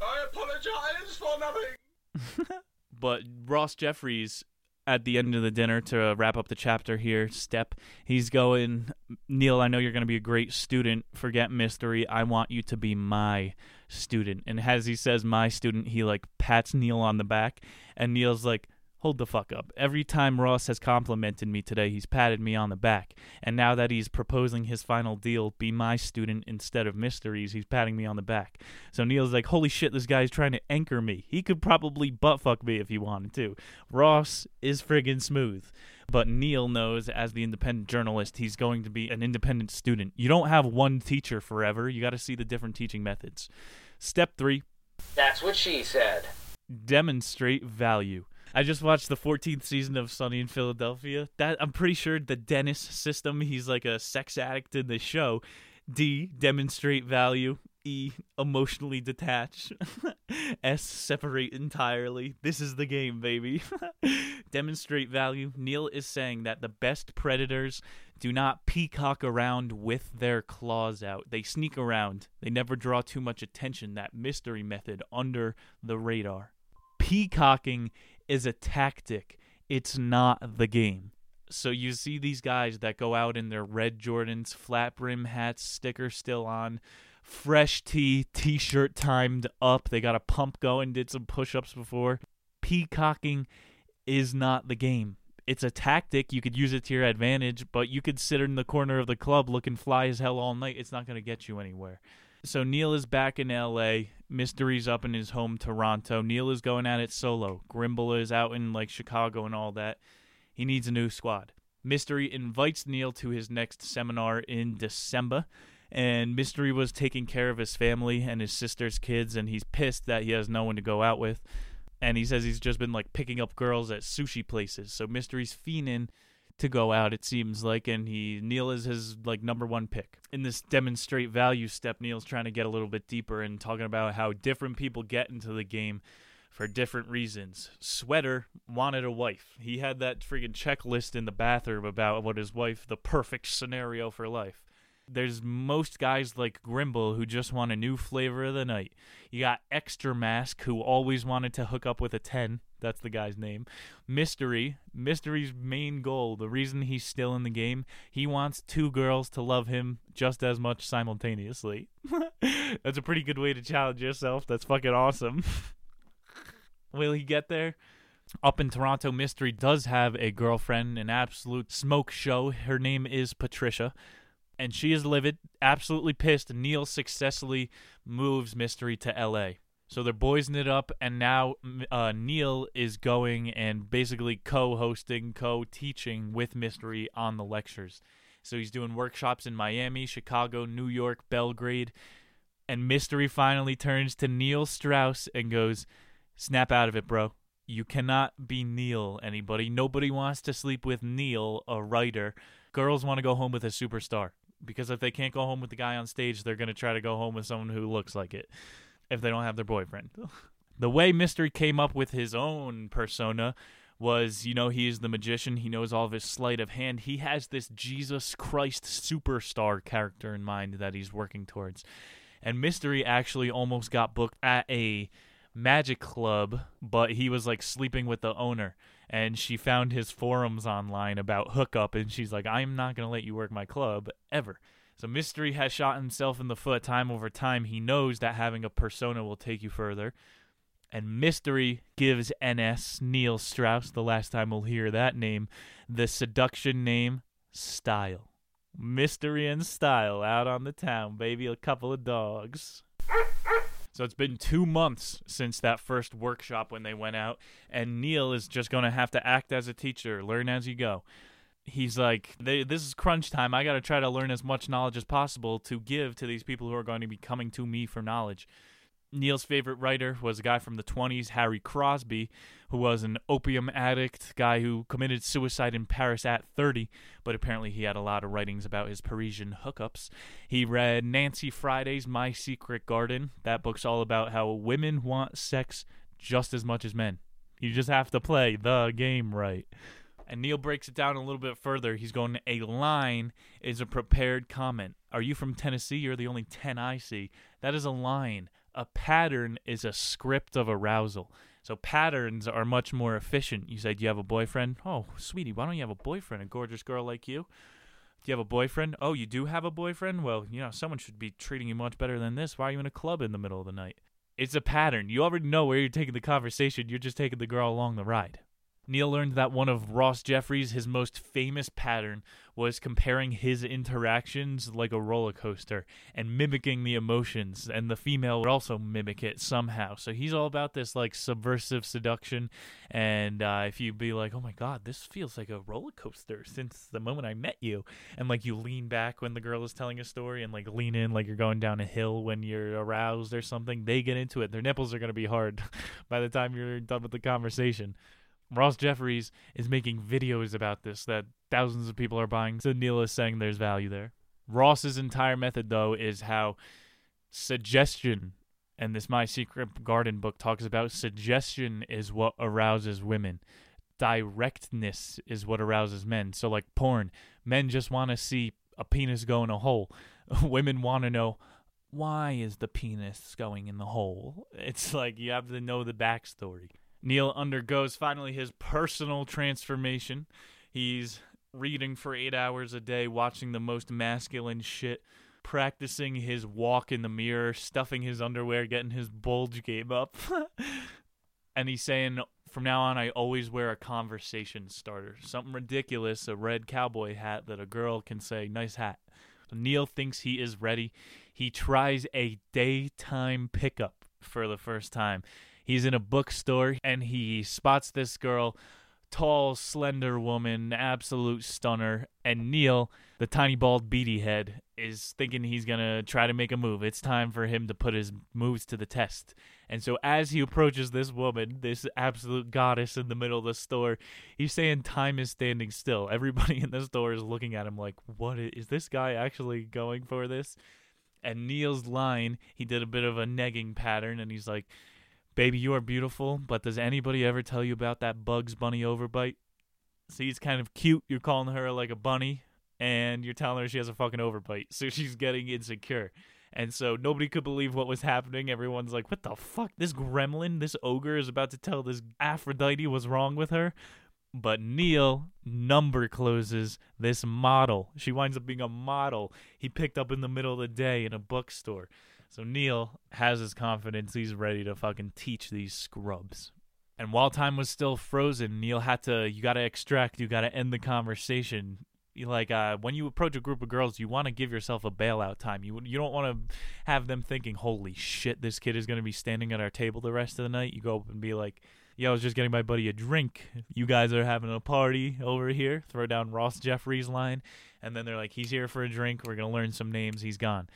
I apologize for nothing. but Ross Jeffries at the end of the dinner to wrap up the chapter here step he's going Neil I know you're going to be a great student. Forget mystery. I want you to be my student. And as he says my student he like pats Neil on the back. And Neil's like hold the fuck up. Every time Ross has complimented me today he's patted me on the back. And now that he's proposing his final deal be my student instead of mysteries he's patting me on the back. So Neil's like holy shit this guy's trying to anchor me. He could probably butt fuck me if he wanted to. Ross is friggin' smooth. But Neil knows as the independent journalist he's going to be an independent student. You don't have one teacher forever. You got to see the different teaching methods. Step 3 That's what she said. demonstrate value. I just watched the 14th season of Sunny in Philadelphia. That I'm pretty sure the Dennis system, he's like a sex addict in the show. D demonstrate value. E emotionally detach. S separate entirely. This is the game, baby. Demonstrate value. Neil is saying that the best predators do not peacock around with their claws out. They sneak around. They never draw too much attention. That mystery method under the radar. Peacocking is a tactic. It's not the game. So you see these guys that go out in their red Jordans, flat brim hats, sticker still on, fresh tee, t-shirt timed up. They got a pump going, did some push-ups before. Peacocking is not the game. It's a tactic. You could use it to your advantage, but you could sit in the corner of the club looking fly as hell all night. It's not going to get you anywhere. So Neil is back in LA. Mystery's up in his home Toronto. Neil is going at it solo. Grimble is out in like Chicago and all that. He needs a new squad. Mystery invites Neil to his next seminar in December, and Mystery was taking care of his family and his sister's kids, and he's pissed that he has no one to go out with. And he says he's just been like picking up girls at sushi places. So Mystery's fiending to go out, it seems like, and he Neil is his like number one pick. In this demonstrate value step, Neil's trying to get a little bit deeper and talking about how different people get into the game for different reasons. Sweater wanted a wife. He had that freaking checklist in the bathroom about what his wife, the perfect scenario for life. There's most guys like Grimble who just want a new flavor of the night. You got Extra Mask who always wanted to hook up with a 10. That's the guy's name. Mystery. Mystery's main goal, the reason he's still in the game, he wants two girls to love him just as much simultaneously. That's a pretty good way to challenge yourself. That's fucking awesome. Will he get there? Up in Toronto, Mystery does have a girlfriend, an absolute smoke show. Her name is Patricia, and she is livid, absolutely pissed. Neil successfully moves Mystery to LA. So they're boysing it up, and now uh, Neil is going and basically co hosting, co teaching with Mystery on the lectures. So he's doing workshops in Miami, Chicago, New York, Belgrade. And Mystery finally turns to Neil Strauss and goes, Snap out of it, bro. You cannot be Neil, anybody. Nobody wants to sleep with Neil, a writer. Girls want to go home with a superstar. Because if they can't go home with the guy on stage, they're going to try to go home with someone who looks like it if they don't have their boyfriend. the way Mystery came up with his own persona was, you know, he is the magician. He knows all of his sleight of hand. He has this Jesus Christ superstar character in mind that he's working towards. And Mystery actually almost got booked at a magic club, but he was like sleeping with the owner. And she found his forums online about hookup, and she's like, I'm not going to let you work my club ever. So Mystery has shot himself in the foot time over time. He knows that having a persona will take you further. And Mystery gives NS, Neil Strauss, the last time we'll hear that name, the seduction name Style. Mystery and Style out on the town, baby. A couple of dogs. So it's been two months since that first workshop when they went out, and Neil is just going to have to act as a teacher, learn as you go. He's like, this is crunch time. I got to try to learn as much knowledge as possible to give to these people who are going to be coming to me for knowledge. Neil's favorite writer was a guy from the 20s, Harry Crosby, who was an opium addict, guy who committed suicide in Paris at 30, but apparently he had a lot of writings about his Parisian hookups. He read Nancy Friday's My Secret Garden. That book's all about how women want sex just as much as men. You just have to play the game right. And Neil breaks it down a little bit further. He's going, a line is a prepared comment. Are you from Tennessee? You're the only 10 I see. That is a line a pattern is a script of arousal. So patterns are much more efficient. You said you have a boyfriend. Oh, sweetie, why don't you have a boyfriend? A gorgeous girl like you. Do you have a boyfriend? Oh, you do have a boyfriend? Well, you know, someone should be treating you much better than this. Why are you in a club in the middle of the night? It's a pattern. You already know where you're taking the conversation. You're just taking the girl along the ride. Neil learned that one of Ross Jeffries, his most famous pattern, was comparing his interactions like a roller coaster and mimicking the emotions, and the female would also mimic it somehow. So he's all about this like subversive seduction. And uh, if you be like, oh my god, this feels like a roller coaster since the moment I met you, and like you lean back when the girl is telling a story, and like lean in like you're going down a hill when you're aroused or something, they get into it. Their nipples are going to be hard by the time you're done with the conversation. Ross Jeffries is making videos about this that thousands of people are buying. So Neil is saying there's value there. Ross's entire method, though, is how suggestion and this my secret garden book talks about suggestion is what arouses women. Directness is what arouses men. So like porn. Men just want to see a penis go in a hole. Women want to know why is the penis going in the hole? It's like you have to know the backstory neil undergoes finally his personal transformation he's reading for eight hours a day watching the most masculine shit practicing his walk in the mirror, stuffing his underwear, getting his bulge game up. and he's saying, from now on, I always wear a conversation starter. Something ridiculous, a red cowboy hat that a girl can say, nice hat. So Neil thinks he is ready. He tries a daytime pickup for the first time. He's in a bookstore and he spots this girl tall, slender woman, absolute stunner. And Neil, the tiny bald beady head, is thinking he's gonna try to make a move. It's time for him to put his moves to the test. And so as he approaches this woman, this absolute goddess in the middle of the store, he's saying time is standing still. Everybody in the store is looking at him like, "What is, is this guy actually going for this?" And Neil's line, he did a bit of a negging pattern, and he's like, Baby, you are beautiful, but does anybody ever tell you about that Bugs Bunny overbite? See, it's kind of cute. You're calling her like a bunny, and you're telling her she has a fucking overbite. So she's getting insecure. And so nobody could believe what was happening. Everyone's like, what the fuck? This gremlin, this ogre is about to tell this Aphrodite what's wrong with her. But Neil number closes this model. She winds up being a model he picked up in the middle of the day in a bookstore. So Neil has his confidence. He's ready to fucking teach these scrubs. And while time was still frozen, Neil had to, you got to extract, you got to end the conversation. Like uh, when you approach a group of girls, you want to give yourself a bailout time. You you don't want to have them thinking, "Holy shit, this kid is going to be standing at our table the rest of the night." You go up and be like, "Yo, I was just getting my buddy a drink. You guys are having a party over here." Throw down Ross Jeffries' line, and then they're like, "He's here for a drink. We're gonna learn some names. He's gone."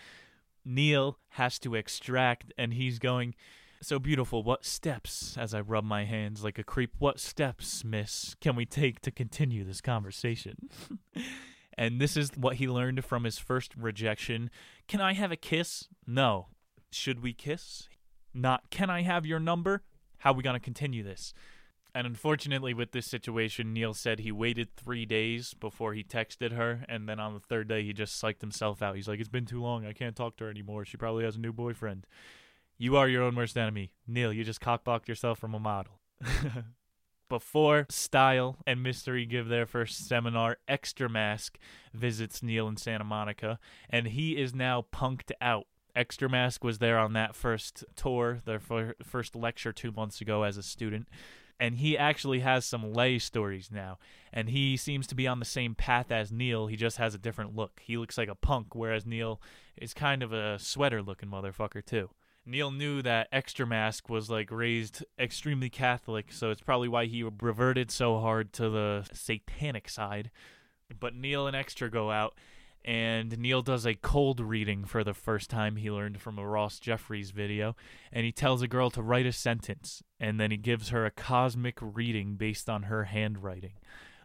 Neil has to extract, and he's going, So beautiful, what steps, as I rub my hands like a creep, what steps, miss, can we take to continue this conversation? and this is what he learned from his first rejection. Can I have a kiss? No. Should we kiss? Not, can I have your number? How are we going to continue this? And unfortunately, with this situation, Neil said he waited three days before he texted her, and then on the third day, he just psyched himself out. He's like, It's been too long. I can't talk to her anymore. She probably has a new boyfriend. You are your own worst enemy. Neil, you just cockblocked yourself from a model. Before Style and Mystery give their first seminar, Extra Mask visits Neil in Santa Monica, and he is now punked out. Extra Mask was there on that first tour, their first lecture two months ago as a student and he actually has some lay stories now and he seems to be on the same path as neil he just has a different look. He looks like a punk whereas neil is kind of a sweater looking motherfucker too. Neil knew that extra mask was like raised extremely catholic so it's probably why he reverted so hard to the satanic side. But neil and extra go out and Neil does a cold reading for the first time he learned from a Ross Jeffries video, and he tells a girl to write a sentence, and then he gives her a cosmic reading based on her handwriting.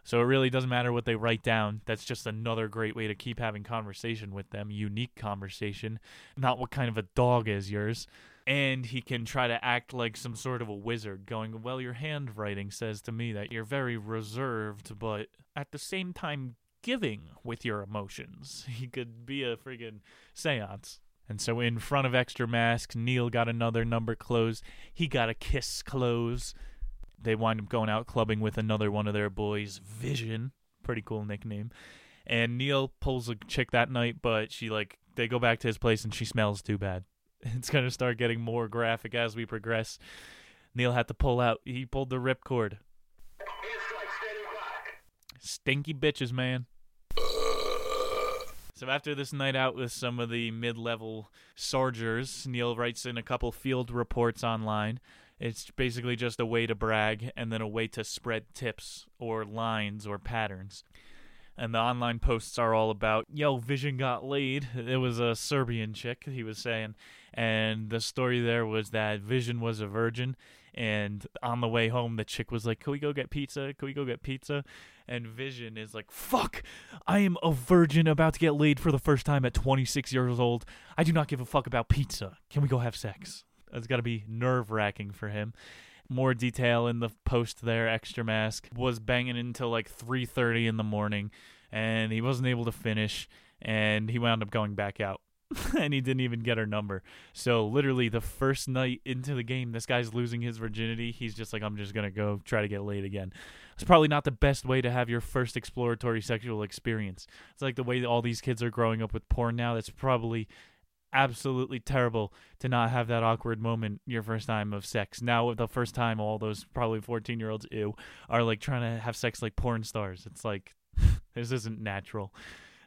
So it really doesn't matter what they write down. That's just another great way to keep having conversation with them, unique conversation, not what kind of a dog is yours. And he can try to act like some sort of a wizard, going, Well, your handwriting says to me that you're very reserved, but at the same time giving with your emotions. He could be a friggin' seance. And so in front of Extra Mask, Neil got another number close. He got a kiss close. They wind up going out clubbing with another one of their boys, Vision. Pretty cool nickname. And Neil pulls a chick that night, but she like they go back to his place and she smells too bad. It's gonna start getting more graphic as we progress. Neil had to pull out. He pulled the ripcord. Stinky bitches, man. So after this night out with some of the mid-level soldiers, Neil writes in a couple field reports online. It's basically just a way to brag and then a way to spread tips or lines or patterns. And the online posts are all about, yo, Vision got laid. It was a Serbian chick, he was saying. And the story there was that Vision was a virgin. And on the way home, the chick was like, Can we go get pizza? Can we go get pizza? And Vision is like, Fuck, I am a virgin about to get laid for the first time at 26 years old. I do not give a fuck about pizza. Can we go have sex? It's got to be nerve wracking for him more detail in the post there extra mask was banging until like 3:30 in the morning and he wasn't able to finish and he wound up going back out and he didn't even get her number so literally the first night into the game this guy's losing his virginity he's just like I'm just to go try to get laid again it's probably not the best way to have your first exploratory sexual experience it's like the way that all these kids are growing up with porn now that's probably absolutely terrible to not have that awkward moment your first time of sex. Now, the first time, all those probably 14 year olds, ew, are like trying to have sex like porn stars. It's like, this isn't natural.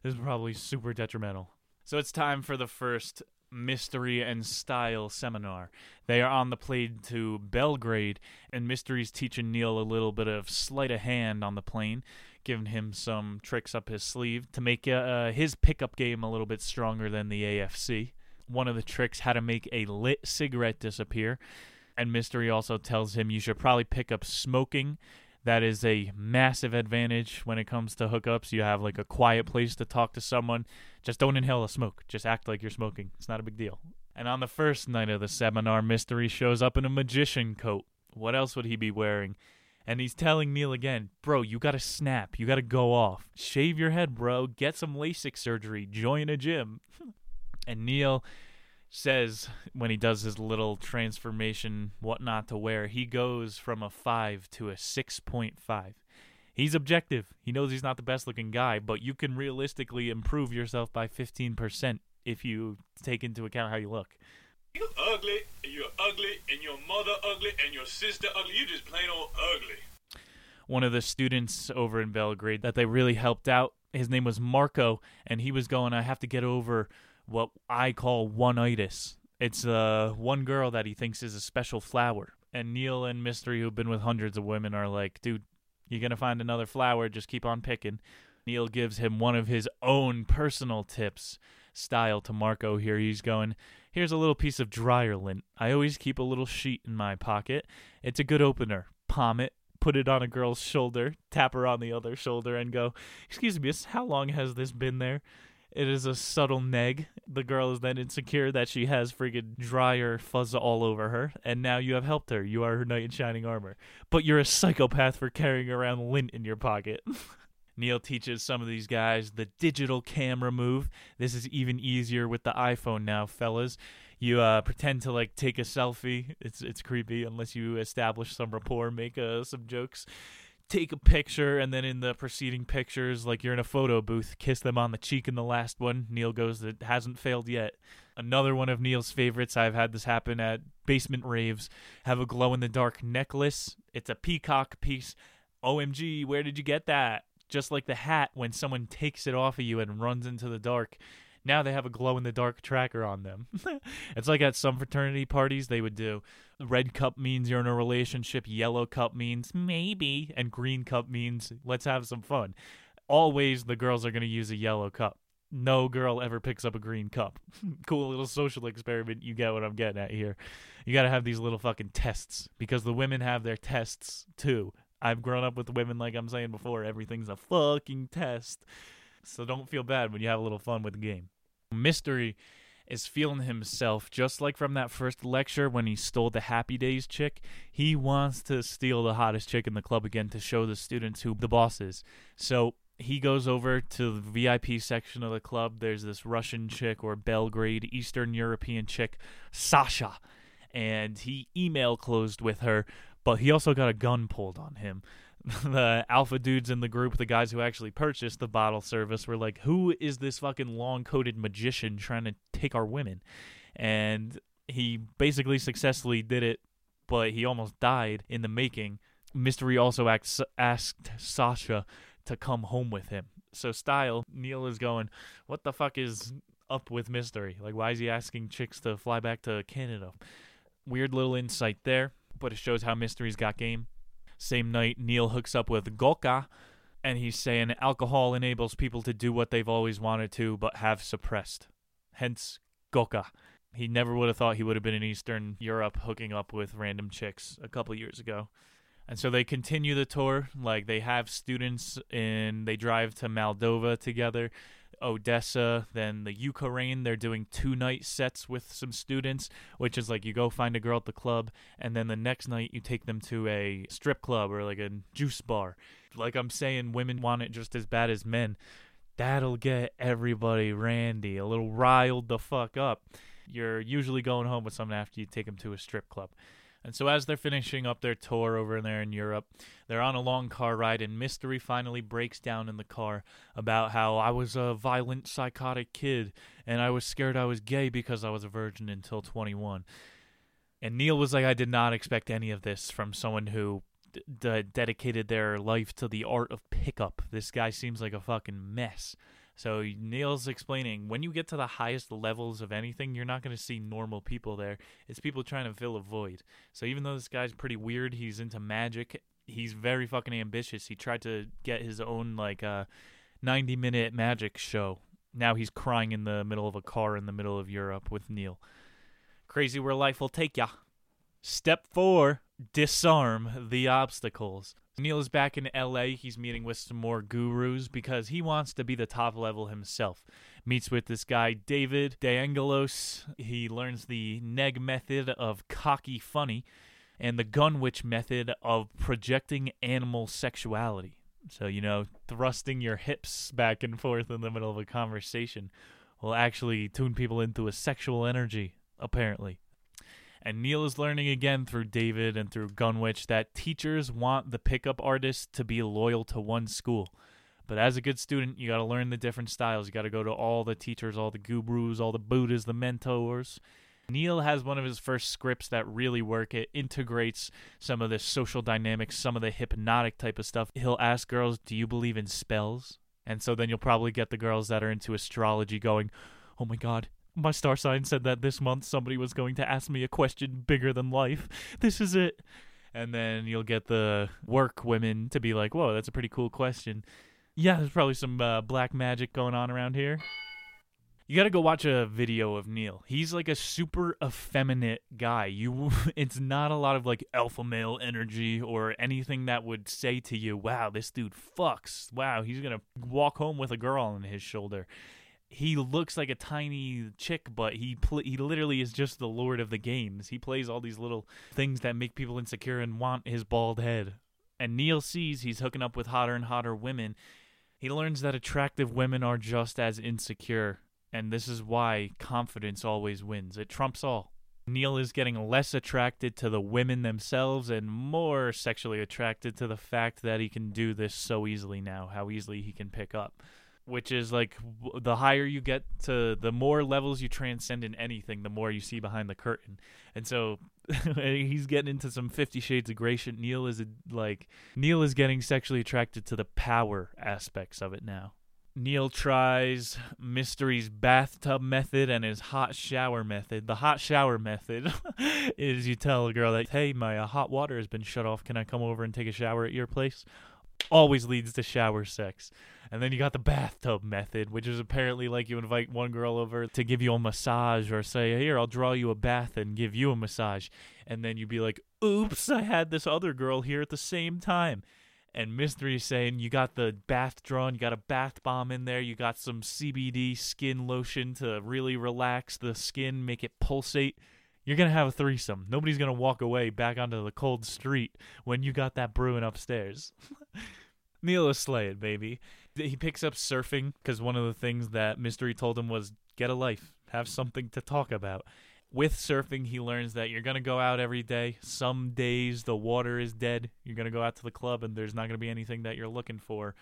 This is probably super detrimental. So it's time for the first mystery and style seminar. They are on the plane to Belgrade, and Mystery's teaching Neil a little bit of sleight of hand on the plane, giving him some tricks up his sleeve to make uh, his pickup game a little bit stronger than the AFC one of the tricks how to make a lit cigarette disappear. And Mystery also tells him you should probably pick up smoking. That is a massive advantage when it comes to hookups. You have like a quiet place to talk to someone. Just don't inhale the smoke. Just act like you're smoking. It's not a big deal. And on the first night of the seminar, Mystery shows up in a magician coat. What else would he be wearing? And he's telling Neil again, bro, you gotta snap. You gotta go off. Shave your head, bro. Get some LASIK surgery. Join a gym. And Neil says when he does his little transformation, what not to wear, he goes from a 5 to a 6.5. He's objective. He knows he's not the best looking guy, but you can realistically improve yourself by 15% if you take into account how you look. You're ugly, and you're ugly, and your mother ugly, and your sister ugly. You just plain old ugly. One of the students over in Belgrade that they really helped out, his name was Marco, and he was going, I have to get over what I call one-itis. It's uh, one girl that he thinks is a special flower. And Neil and Mystery, who've been with hundreds of women, are like, dude, you're going to find another flower. Just keep on picking. Neil gives him one of his own personal tips style to Marco here. He's going, Here's a little piece of dryer lint. I always keep a little sheet in my pocket. It's a good opener. Palm it, put it on a girl's shoulder, tap her on the other shoulder, and go, Excuse me, how long has this been there? It is a subtle neg. The girl is then insecure that she has friggin' dryer fuzz all over her, and now you have helped her. You are her knight in shining armor. But you're a psychopath for carrying around lint in your pocket. Neil teaches some of these guys the digital camera move. This is even easier with the iPhone now, fellas. You uh, pretend to like take a selfie. It's it's creepy unless you establish some rapport, make uh, some jokes take a picture and then in the preceding pictures like you're in a photo booth kiss them on the cheek in the last one. Neil goes that hasn't failed yet. Another one of neil's favorites. I've had this happen at basement raves. Have a glow in the dark necklace. It's a peacock piece. Omg where did you get that? Just like the hat when someone takes it off of you and runs into the dark now they have a glow in the dark tracker on them. it's like at some fraternity parties they would do red cup means you're in a relationship, yellow cup means maybe, and green cup means let's have some fun. Always the girls are going to use a yellow cup. No girl ever picks up a green cup. cool little social experiment. You get what I'm getting at here. You got to have these little fucking tests because the women have their tests too. I've grown up with women, like I'm saying before, everything's a fucking test. So don't feel bad when you have a little fun with the game. Mystery is feeling himself just like from that first lecture when he stole the Happy Days chick. He wants to steal the hottest chick in the club again to show the students who the boss is. So he goes over to the VIP section of the club. There's this Russian chick or Belgrade Eastern European chick, Sasha, and he email closed with her, but he also got a gun pulled on him. the alpha dudes in the group, the guys who actually purchased the bottle service, were like, "Who is this fucking long-coated magician trying to take our women?" And he basically successfully did it, but he almost died in the making. Mystery also asked Sasha to come home with him. So Style, Neil is going, "What the fuck is up with Mystery? Like, why is he asking chicks to fly back to Canada?" Weird little insight there, but it shows how Mystery's got game same night, Neil hooks up with Golka, and he's saying alcohol enables people to do what they've always wanted to but have suppressed. Hence, Goka. He never would have thought he would have been in Eastern Europe hooking up with random chicks a couple years ago. And so they continue the tour. Like they have students and they drive to Moldova together, Odessa, then the Ukraine. They're doing two night sets with some students, which is like you go find a girl at the club, and then the next night you take them to a strip club or like a juice bar. Like I'm saying, women want it just as bad as men. That'll get everybody randy, a little riled the fuck up. You're usually going home with someone after you take them to a strip club. And so, as they're finishing up their tour over there in Europe, they're on a long car ride, and Mystery finally breaks down in the car about how I was a violent, psychotic kid, and I was scared I was gay because I was a virgin until 21. And Neil was like, I did not expect any of this from someone who d- d- dedicated their life to the art of pickup. This guy seems like a fucking mess. So Neil's explaining when you get to the highest levels of anything, you're not going to see normal people there. It's people trying to fill a void. So even though this guy's pretty weird, he's into magic. He's very fucking ambitious. He tried to get his own like uh 90 minute magic show. Now he's crying in the middle of a car in the middle of Europe with Neil. Crazy where life will take ya. Step four disarm the obstacles. Neil is back in LA. He's meeting with some more gurus because he wants to be the top level himself. Meets with this guy, David DeAngelos. He learns the neg method of cocky funny and the gunwitch method of projecting animal sexuality. So, you know, thrusting your hips back and forth in the middle of a conversation will actually tune people into a sexual energy, apparently. And Neil is learning again through David and through Gunwitch that teachers want the pickup artist to be loyal to one school. But as a good student, you got to learn the different styles. You got to go to all the teachers, all the gurus, all the Buddhas, the mentors. Neil has one of his first scripts that really work. It integrates some of the social dynamics, some of the hypnotic type of stuff. He'll ask girls, Do you believe in spells? And so then you'll probably get the girls that are into astrology going, Oh my God, my star sign said that this month somebody was going to ask me a question bigger than life. This is it. And then you'll get the work women to be like, Whoa, that's a pretty cool question. Yeah, there's probably some uh, black magic going on around here. You got to go watch a video of Neil. He's like a super effeminate guy. You it's not a lot of like alpha male energy or anything that would say to you, "Wow, this dude fucks. Wow, he's going to walk home with a girl on his shoulder." He looks like a tiny chick, but he pl- he literally is just the lord of the games. He plays all these little things that make people insecure and want his bald head. And Neil sees he's hooking up with hotter and hotter women. He learns that attractive women are just as insecure and this is why confidence always wins. It trumps all. Neil is getting less attracted to the women themselves and more sexually attracted to the fact that he can do this so easily now, how easily he can pick up. Which is like the higher you get to the more levels you transcend in anything, the more you see behind the curtain. And so he's getting into some 50 shades of gray shit. Neil is like Neil is getting sexually attracted to the power aspects of it now. Neil tries Mystery's bathtub method and his hot shower method. The hot shower method is you tell a girl that, hey, my uh, hot water has been shut off. Can I come over and take a shower at your place? Always leads to shower sex. And then you got the bathtub method, which is apparently like you invite one girl over to give you a massage or say, here, I'll draw you a bath and give you a massage. And then you'd be like, oops, I had this other girl here at the same time and Mystery saying you got the bath drawn, you got a bath bomb in there, you got some CBD skin lotion to really relax the skin, make it pulsate. You're gonna have a threesome. Nobody's gonna walk away back onto the cold street when you got that brewing upstairs. Neil is slaying, baby. He picks up surfing because one of the things that Mystery told him was get a life, have something to talk about with surfing, he learns that you're going to go out every day. Some days the water is dead. You're going to go out to the club and there's not going to be anything that you're looking for.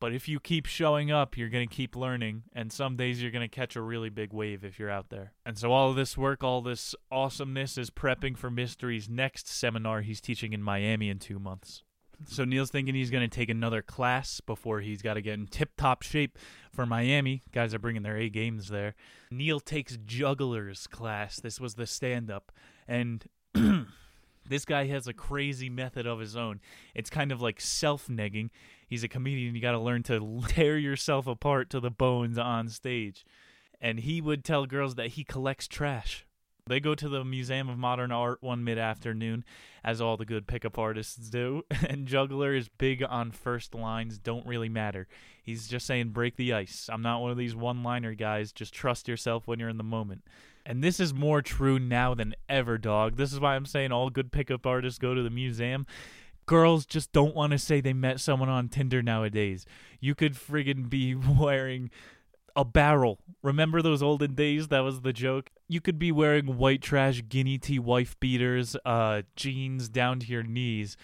But if you keep showing up, you're going to keep learning. And some days you're going to catch a really big wave if you're out there. And so all of this work, all this awesomeness is prepping for Mystery's next seminar he's teaching in Miami in two months. So Neil's thinking he's going to take another class before he's got to get in tip top shape for Miami. Guys are bringing their A games there. Neil takes jugglers class. This was the stand up. And This guy has a crazy method of his own. It's kind of like self negging. He's a comedian. You got to learn to tear yourself apart to the bones on stage. And he would tell girls that he collects trash. They go to the Museum of Modern Art one mid afternoon, as all the good pickup artists do. And Juggler is big on first lines, don't really matter. He's just saying, break the ice. I'm not one of these one liner guys. Just trust yourself when you're in the moment. And this is more true now than ever, dog. This is why I'm saying all good pickup artists go to the museum. Girls just don't want to say they met someone on Tinder nowadays. You could friggin' be wearing a barrel. Remember those olden days? That was the joke. You could be wearing white trash guinea tea wife beaters, uh, jeans down to your knees,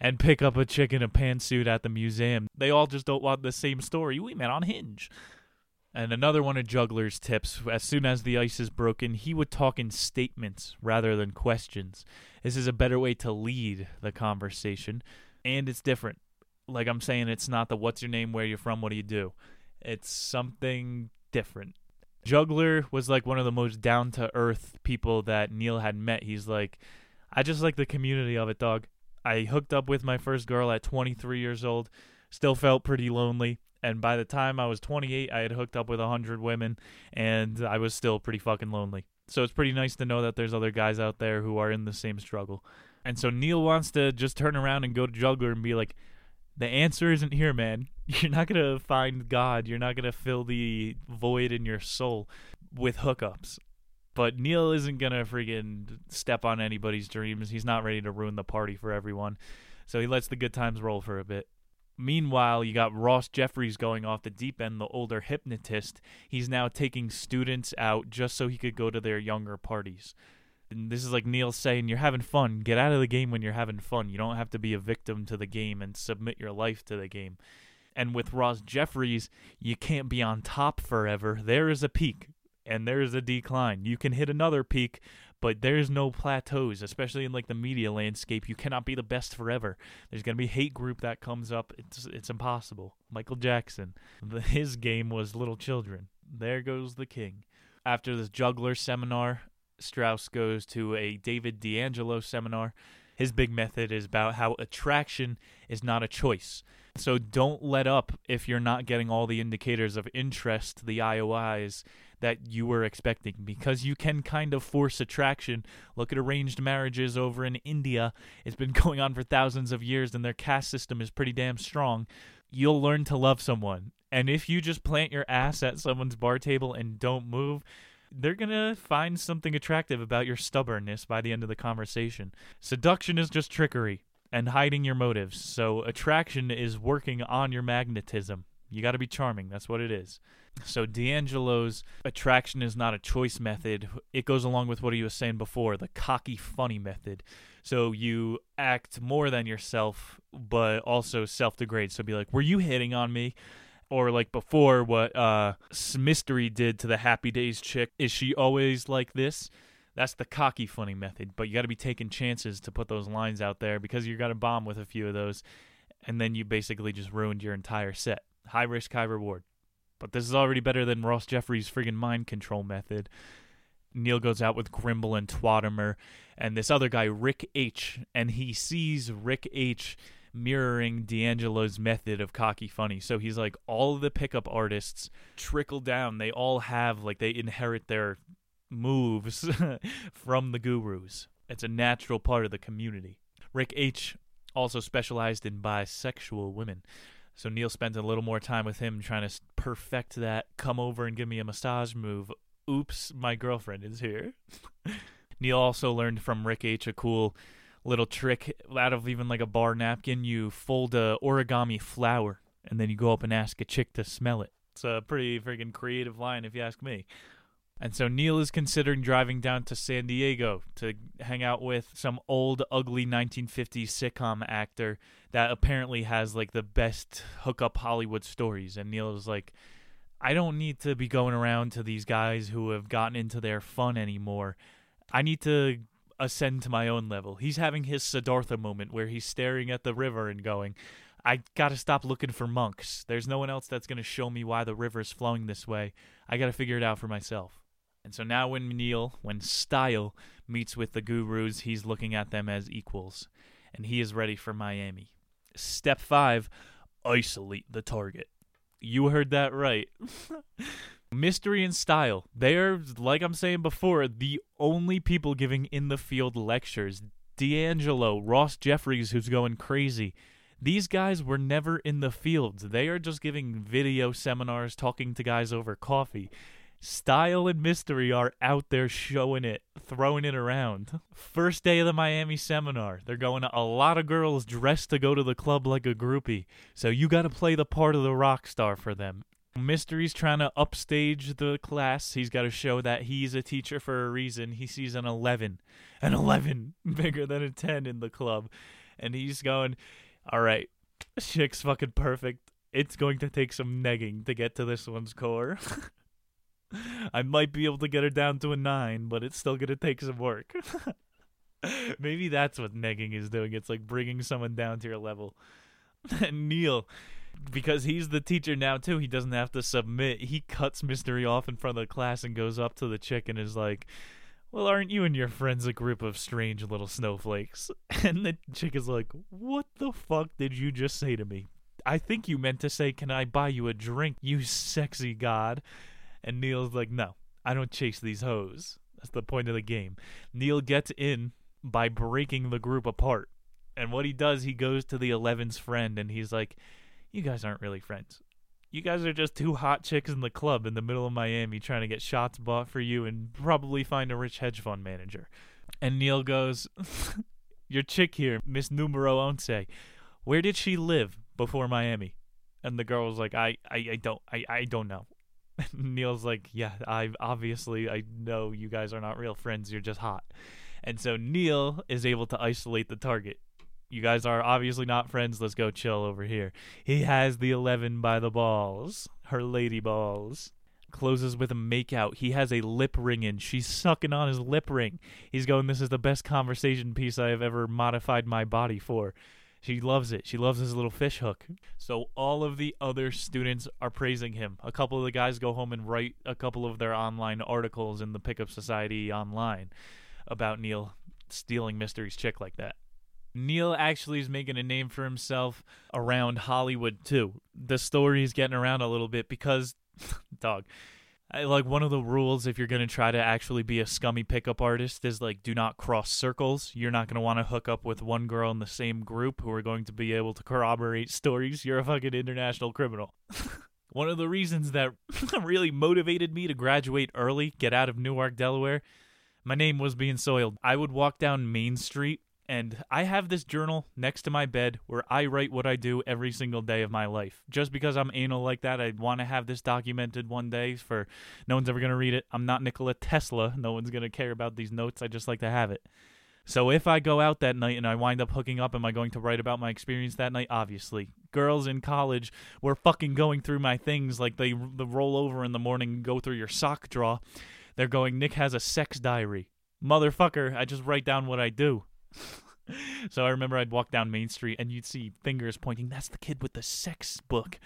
and pick up a chick in a pantsuit at the museum. They all just don't want the same story. We met on Hinge. And another one of Juggler's tips as soon as the ice is broken, he would talk in statements rather than questions. This is a better way to lead the conversation, and it's different. Like I'm saying, it's not the what's your name, where you're from, what do you do. It's something different. Juggler was like one of the most down to earth people that Neil had met. He's like, I just like the community of it, dog. I hooked up with my first girl at 23 years old, still felt pretty lonely. And by the time I was 28, I had hooked up with 100 women, and I was still pretty fucking lonely. So it's pretty nice to know that there's other guys out there who are in the same struggle. And so Neil wants to just turn around and go to Juggler and be like, the answer isn't here, man. You're not going to find God. You're not going to fill the void in your soul with hookups. But Neil isn't going to friggin' step on anybody's dreams. He's not ready to ruin the party for everyone. So he lets the good times roll for a bit. Meanwhile, you got Ross Jeffries going off the deep end, the older hypnotist. He's now taking students out just so he could go to their younger parties. And this is like Neil saying, You're having fun. Get out of the game when you're having fun. You don't have to be a victim to the game and submit your life to the game. And with Ross Jeffries, you can't be on top forever. There is a peak and there is a decline. You can hit another peak, but there's no plateaus, especially in like the media landscape. You cannot be the best forever. There's gonna be hate group that comes up. It's it's impossible. Michael Jackson, the, his game was little children. There goes the king. After this juggler seminar, Strauss goes to a David DeAngelo seminar. His big method is about how attraction is not a choice. So don't let up if you're not getting all the indicators of interest, the IOIs that you were expecting, because you can kind of force attraction. Look at arranged marriages over in India. It's been going on for thousands of years, and their caste system is pretty damn strong. You'll learn to love someone. And if you just plant your ass at someone's bar table and don't move, they're gonna find something attractive about your stubbornness by the end of the conversation. Seduction is just trickery and hiding your motives. So attraction is working on your magnetism. You got to be charming. That's what it is. So DeAngelo's attraction is not a choice method. It goes along with what he was saying before, the cocky funny method. So you act more than yourself, but also self-degrade. So be like, "Were you hitting on me?" Or like before, what uh, Mystery did to the Happy Days chick. Is she always like this? That's the cocky funny method, but you got to be taking chances to put those lines out there because you're going to bomb with a few of those, and then you basically just ruined your entire set. High risk, high reward. But this is already better than Ross Jeffries' friggin' mind control method. Neil goes out with Grimble and Twotimer and this other guy, Rick H., and he sees Rick H. mirroring DeAngelo's method of cocky funny. So he's like, all the pickup artists trickle down. They all have, like, they inherit their moves from the gurus. It's a natural part of the community. Rick H. also specialized in bisexual women. So Neil spent a little more time with him trying to perfect that come over and give me a massage move. Oops, my girlfriend is here. Neil also learned from Rick H a cool little trick out of even like a bar napkin. You fold a origami flower and then you go up and ask a chick to smell it. It's a pretty freaking creative line if you ask me. And so Neil is considering driving down to San Diego to hang out with some old, ugly 1950s sitcom actor that apparently has like the best hookup Hollywood stories. And Neil is like, I don't need to be going around to these guys who have gotten into their fun anymore. I need to ascend to my own level. He's having his Siddhartha moment where he's staring at the river and going, I gotta stop looking for monks. There's no one else that's gonna show me why the river's flowing this way. I gotta figure it out for myself. And so now when Neil, when Style meets with the gurus, he's looking at them as equals. And he is ready for Miami. Step five isolate the target. You heard that right. Mystery and Style. They are, like I'm saying before, the only people giving in the field lectures. DeAngelo, Ross Jeffries, who's going crazy. These guys were never in the fields. They are just giving video seminars, talking to guys over coffee. Style and Mystery are out there showing it, throwing it around. First day of the Miami seminar. They're going to a lot of girls dressed to go to the club like a groupie. So you got to play the part of the rock star for them. Mystery's trying to upstage the class. He's got to show that he's a teacher for a reason. He sees an 11, an 11 bigger than a 10 in the club. And he's going, all right, chick's fucking perfect. It's going to take some negging to get to this one's core. I might be able to get her down to a 9, but it's still going to take some work. Maybe that's what negging is doing. It's like bringing someone down to your level. Neil, because he's the teacher now too, he doesn't have to submit. He cuts Mystery off in front of the class and goes up to the chick and is like, well, aren't you and your friends a group of strange little snowflakes? And the chick is like, What the fuck did you just say to me? I think you meant to say, Can I buy you a drink, you sexy god? And Neil's like, No, I don't chase these hoes. That's the point of the game. Neil gets in by breaking the group apart. And what he does, he goes to the 11's friend and he's like, You guys aren't really friends. You guys are just two hot chicks in the club in the middle of Miami trying to get shots bought for you and probably find a rich hedge fund manager. And Neil goes, Your chick here, Miss Numero Once, where did she live before Miami? And the girl was like, I, I, I don't I, I don't know. And Neil's like, Yeah, I obviously I know you guys are not real friends, you're just hot. And so Neil is able to isolate the target. You guys are obviously not friends. Let's go chill over here. He has the 11 by the balls, her lady balls. Closes with a makeout. He has a lip ring in. She's sucking on his lip ring. He's going, This is the best conversation piece I have ever modified my body for. She loves it. She loves his little fish hook. So all of the other students are praising him. A couple of the guys go home and write a couple of their online articles in the Pickup Society online about Neil stealing Mystery's chick like that. Neil actually is making a name for himself around Hollywood too. The story is getting around a little bit because, dog, I, like one of the rules if you're going to try to actually be a scummy pickup artist is like do not cross circles. You're not going to want to hook up with one girl in the same group who are going to be able to corroborate stories. You're a fucking international criminal. one of the reasons that really motivated me to graduate early, get out of Newark, Delaware, my name was being soiled. I would walk down Main Street and I have this journal next to my bed where I write what I do every single day of my life. Just because I'm anal like that, I want to have this documented one day for no one's ever going to read it. I'm not Nikola Tesla. No one's going to care about these notes. I just like to have it. So if I go out that night and I wind up hooking up, am I going to write about my experience that night? Obviously. Girls in college were fucking going through my things like they, they roll over in the morning and go through your sock drawer. They're going, Nick has a sex diary. Motherfucker, I just write down what I do. So I remember I'd walk down Main Street and you'd see fingers pointing, that's the kid with the sex book.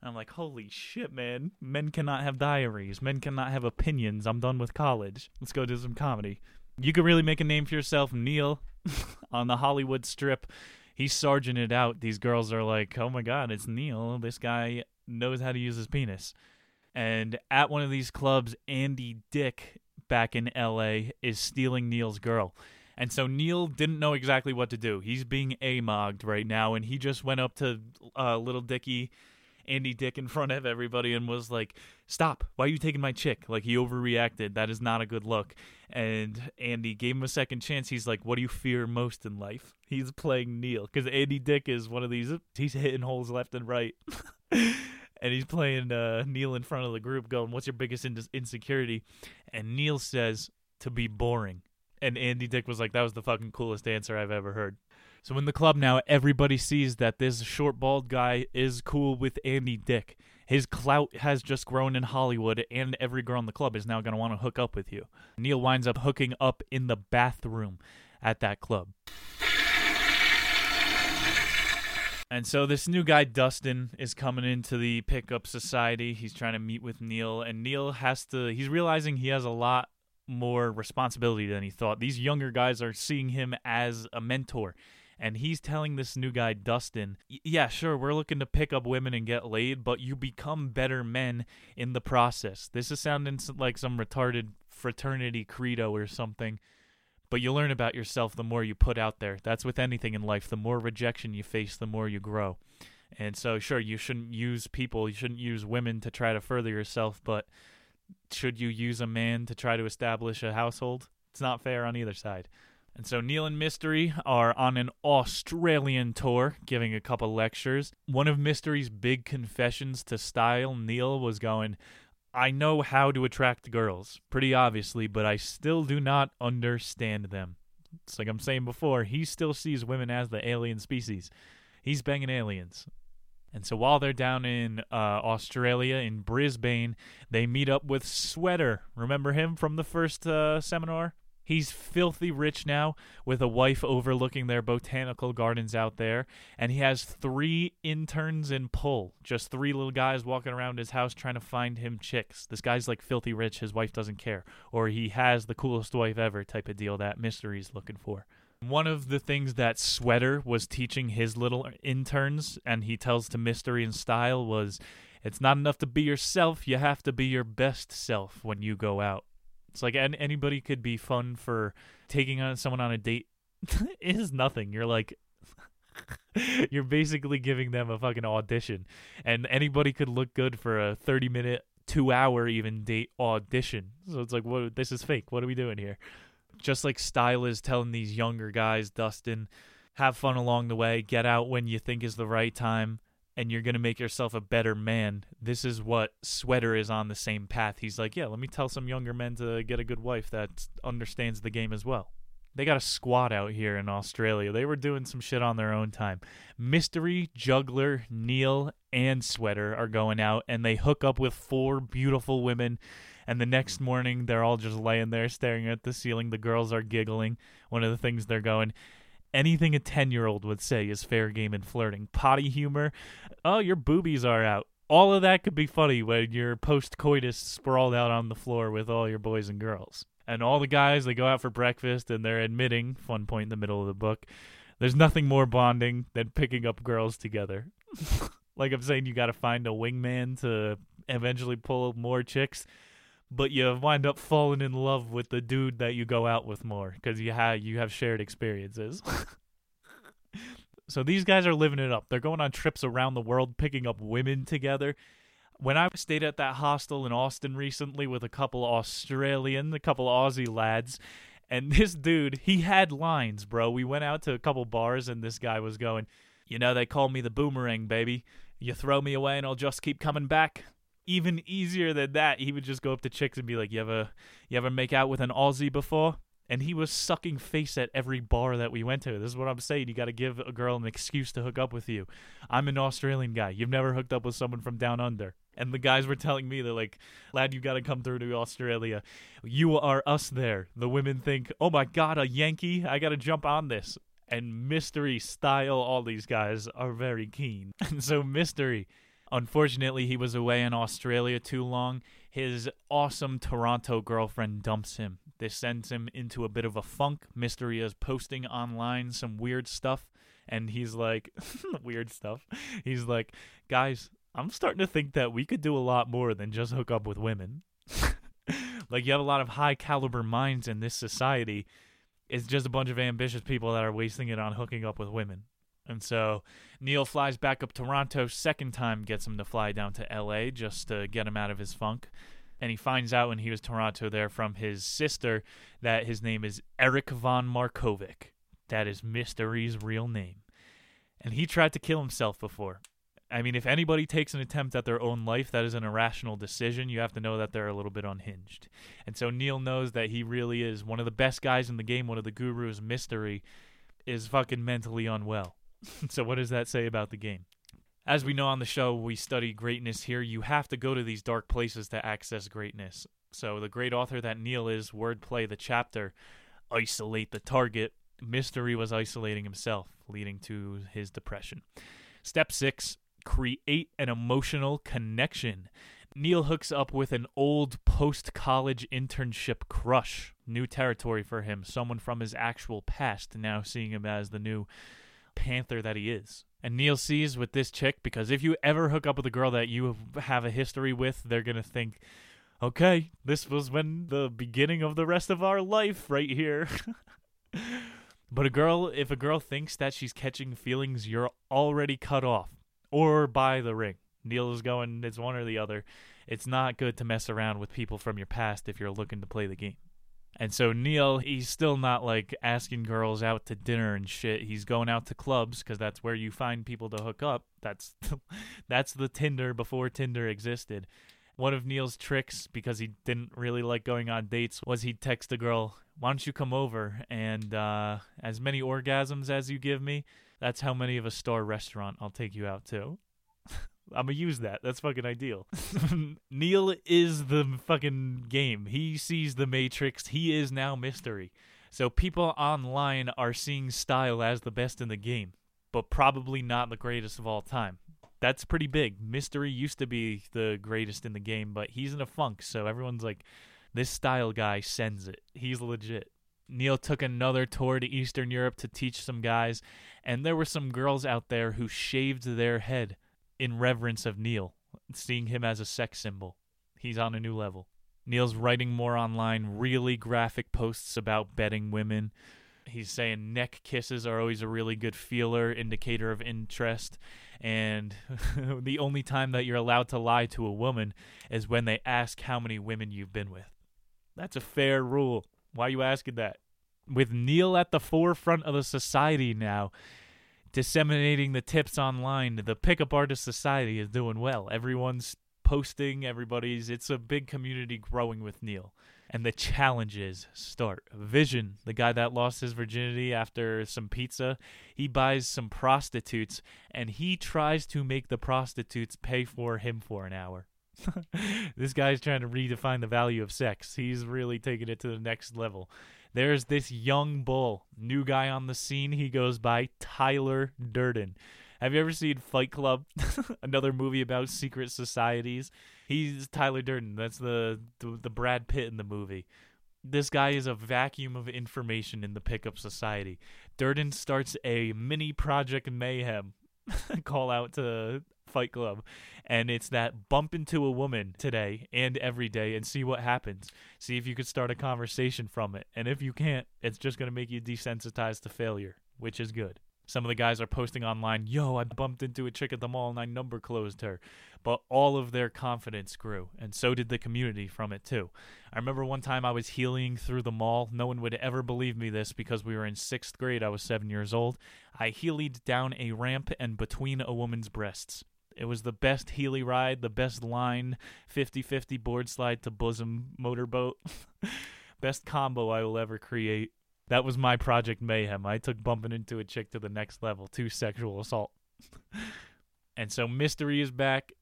And I'm like, holy shit, man. Men cannot have diaries. Men cannot have opinions. I'm done with college. Let's go do some comedy. You could really make a name for yourself, Neil, on the Hollywood strip. He's sergeant it out. These girls are like, oh my god, it's Neil. This guy knows how to use his penis. And at one of these clubs, Andy Dick back in LA is stealing Neil's girl. And so Neil didn't know exactly what to do. He's being amogged right now, and he just went up to uh, little Dicky, Andy Dick, in front of everybody and was like, "Stop! Why are you taking my chick?" Like he overreacted. That is not a good look. And Andy gave him a second chance. He's like, "What do you fear most in life?" He's playing Neil because Andy Dick is one of these. He's hitting holes left and right. and he's playing uh, Neil in front of the group, going, "What's your biggest in- insecurity?" And Neil says, "To be boring." And Andy Dick was like, "That was the fucking coolest answer I've ever heard." So in the club now, everybody sees that this short bald guy is cool with Andy Dick. His clout has just grown in Hollywood, and every girl in the club is now going to want to hook up with you. Neil winds up hooking up in the bathroom at that club. And so this new guy, Dustin, is coming into the pickup society. He's trying to meet with Neil, and Neil has to, he's realizing he has a lot more responsibility than he thought. These younger guys are seeing him as a mentor. And he's telling this new guy, Dustin, yeah, sure, we're looking to pick up women and get laid, but you become better men in the process. This is sounding like some retarded fraternity credo or something but you learn about yourself the more you put out there. That's with anything in life. The more rejection you face, the more you grow. And so, sure, you shouldn't use people, you shouldn't use women to try to further yourself, but should you use a man to try to establish a household? It's not fair on either side. And so Neil and Mystery are on an Australian tour, giving a couple lectures. One of Mystery's big confessions to Style, Neil, was going, I know how to attract girls, pretty obviously, but I still do not understand them. It's like I'm saying before, he still sees women as the alien species. He's banging aliens. And so while they're down in uh, Australia, in Brisbane, they meet up with Sweater. Remember him from the first uh, seminar? He's filthy rich now with a wife overlooking their botanical gardens out there. And he has three interns in pull. Just three little guys walking around his house trying to find him chicks. This guy's like filthy rich. His wife doesn't care. Or he has the coolest wife ever type of deal that Mystery's looking for. One of the things that Sweater was teaching his little interns, and he tells to Mystery and Style, was it's not enough to be yourself, you have to be your best self when you go out. It's like an- anybody could be fun for taking on someone on a date. is nothing. You're like, you're basically giving them a fucking audition, and anybody could look good for a 30 minute, two hour even date audition. So it's like, what? This is fake. What are we doing here? Just like Style is telling these younger guys, Dustin, have fun along the way. Get out when you think is the right time and you're going to make yourself a better man. This is what Sweater is on the same path. He's like, yeah, let me tell some younger men to get a good wife that understands the game as well. They got a squad out here in Australia. They were doing some shit on their own time. Mystery, Juggler, Neil, and Sweater are going out and they hook up with four beautiful women. And the next morning, they're all just laying there staring at the ceiling. The girls are giggling. One of the things they're going, anything a 10 year old would say is fair game and flirting. Potty humor, oh, your boobies are out. All of that could be funny when you're post coitus sprawled out on the floor with all your boys and girls. And all the guys, they go out for breakfast and they're admitting, fun point in the middle of the book, there's nothing more bonding than picking up girls together. like I'm saying, you got to find a wingman to eventually pull more chicks but you wind up falling in love with the dude that you go out with more because you have you have shared experiences. so these guys are living it up. They're going on trips around the world, picking up women together. When I stayed at that hostel in Austin recently with a couple Australian, a couple Aussie lads, and this dude, he had lines, bro. We went out to a couple bars, and this guy was going, "You know, they call me the boomerang, baby. You throw me away, and I'll just keep coming back." Even easier than that, he would just go up to chicks and be like, "You ever, you ever make out with an Aussie before?" And he was sucking face at every bar that we went to. This is what I'm saying. You got to give a girl an excuse to hook up with you. I'm an Australian guy. You've never hooked up with someone from down under. And the guys were telling me, they're like, lad, you got to come through to Australia. You are us there. The women think, oh my God, a Yankee? I got to jump on this. And Mystery style, all these guys are very keen. And so, Mystery, Unfortunately, he was away in Australia too long. His awesome Toronto girlfriend dumps him. This sends him into a bit of a funk. Mystery is posting online some weird stuff, and he's like, weird stuff. He's like, guys, I'm starting to think that we could do a lot more than just hook up with women. like, you have a lot of high caliber minds in this society. It's just a bunch of ambitious people that are wasting it on hooking up with women. And so Neil flies back up Toronto. Second time gets him to fly down to LA just to get him out of his funk. And he finds out when he was Toronto there from his sister that his name is Erik von Markovik. That is Mystery's real name. And he tried to kill himself before. I mean, if anybody takes an attempt at their own life, that is an irrational decision. You have to know that they're a little bit unhinged. And so Neil knows that he really is one of the best guys in the game, one of the gurus. Mystery is fucking mentally unwell. so what does that say about the game? As we know on the show, we study greatness here. You have to go to these dark places to access greatness. So the great author that Neil is, wordplay the chapter, isolate the target. Mystery was isolating himself, leading to his depression. Step six create an emotional connection. Neil hooks up with an old post college internship crush. New territory for him. Someone from his actual past, now seeing him as the new panther that he is. And Neil sees with this chick because if you ever hook up with a girl that you have a history with, they're going to think, okay, this was when the beginning of the rest of our life right here. but a girl, if a girl thinks that she's catching feelings, you're already cut off or by the ring. Neil is going, it's one or the other. It's not good to mess around with people from your past if you're looking to play the game. And so Neil, he's still not like asking girls out to dinner and shit. He's going out to clubs because that's where you find people to hook up. That's that's the Tinder before Tinder existed. One of Neil's tricks, because he didn't really like going on dates, was he'd text a girl, "Why don't you come over and uh, as many orgasms as you give me, that's how many of a star restaurant I'll take you out to." I'm gonna use that. That's fucking ideal. Neil is the fucking game. He sees the Matrix. He is now mystery. So people online are seeing Style as the best in the game, but probably not the greatest of all time. That's pretty big. Mystery used to be the greatest in the game, but he's in a funk, so everyone's like, this Style guy sends it. He's legit. Neil took another tour to Eastern Europe to teach some guys, and there were some girls out there who shaved their head in reverence of Neil, seeing him as a sex symbol. He's on a new level. Neil's writing more online, really graphic posts about betting women. He's saying neck kisses are always a really good feeler, indicator of interest. And the only time that you're allowed to lie to a woman is when they ask how many women you've been with. That's a fair rule. Why are you asking that? With Neil at the forefront of the society now, disseminating the tips online. The Pickup Artist Society is doing well. Everyone's posting, everybody's it's a big community growing with Neil. And the challenges start. Vision, the guy that lost his virginity after some pizza, he buys some prostitutes and he tries to make the prostitutes pay for him for an hour. this guy's trying to redefine the value of sex. He's really taking it to the next level. There's this young bull, new guy on the scene. He goes by Tyler Durden. Have you ever seen Fight Club? Another movie about secret societies. He's Tyler Durden. That's the, the the Brad Pitt in the movie. This guy is a vacuum of information in the pickup society. Durden starts a mini Project Mayhem call out to Fight Club, and it's that bump into a woman today and every day and see what happens. See if you could start a conversation from it, and if you can't, it's just going to make you desensitized to failure, which is good. Some of the guys are posting online, yo, I bumped into a chick at the mall and I number closed her. But all of their confidence grew, and so did the community from it too. I remember one time I was heeling through the mall. No one would ever believe me this because we were in sixth grade. I was seven years old. I heeled down a ramp and between a woman's breasts. It was the best Heely ride, the best line, 50 50 board slide to bosom motorboat. best combo I will ever create. That was my Project Mayhem. I took bumping into a chick to the next level, to sexual assault. and so Mystery is back.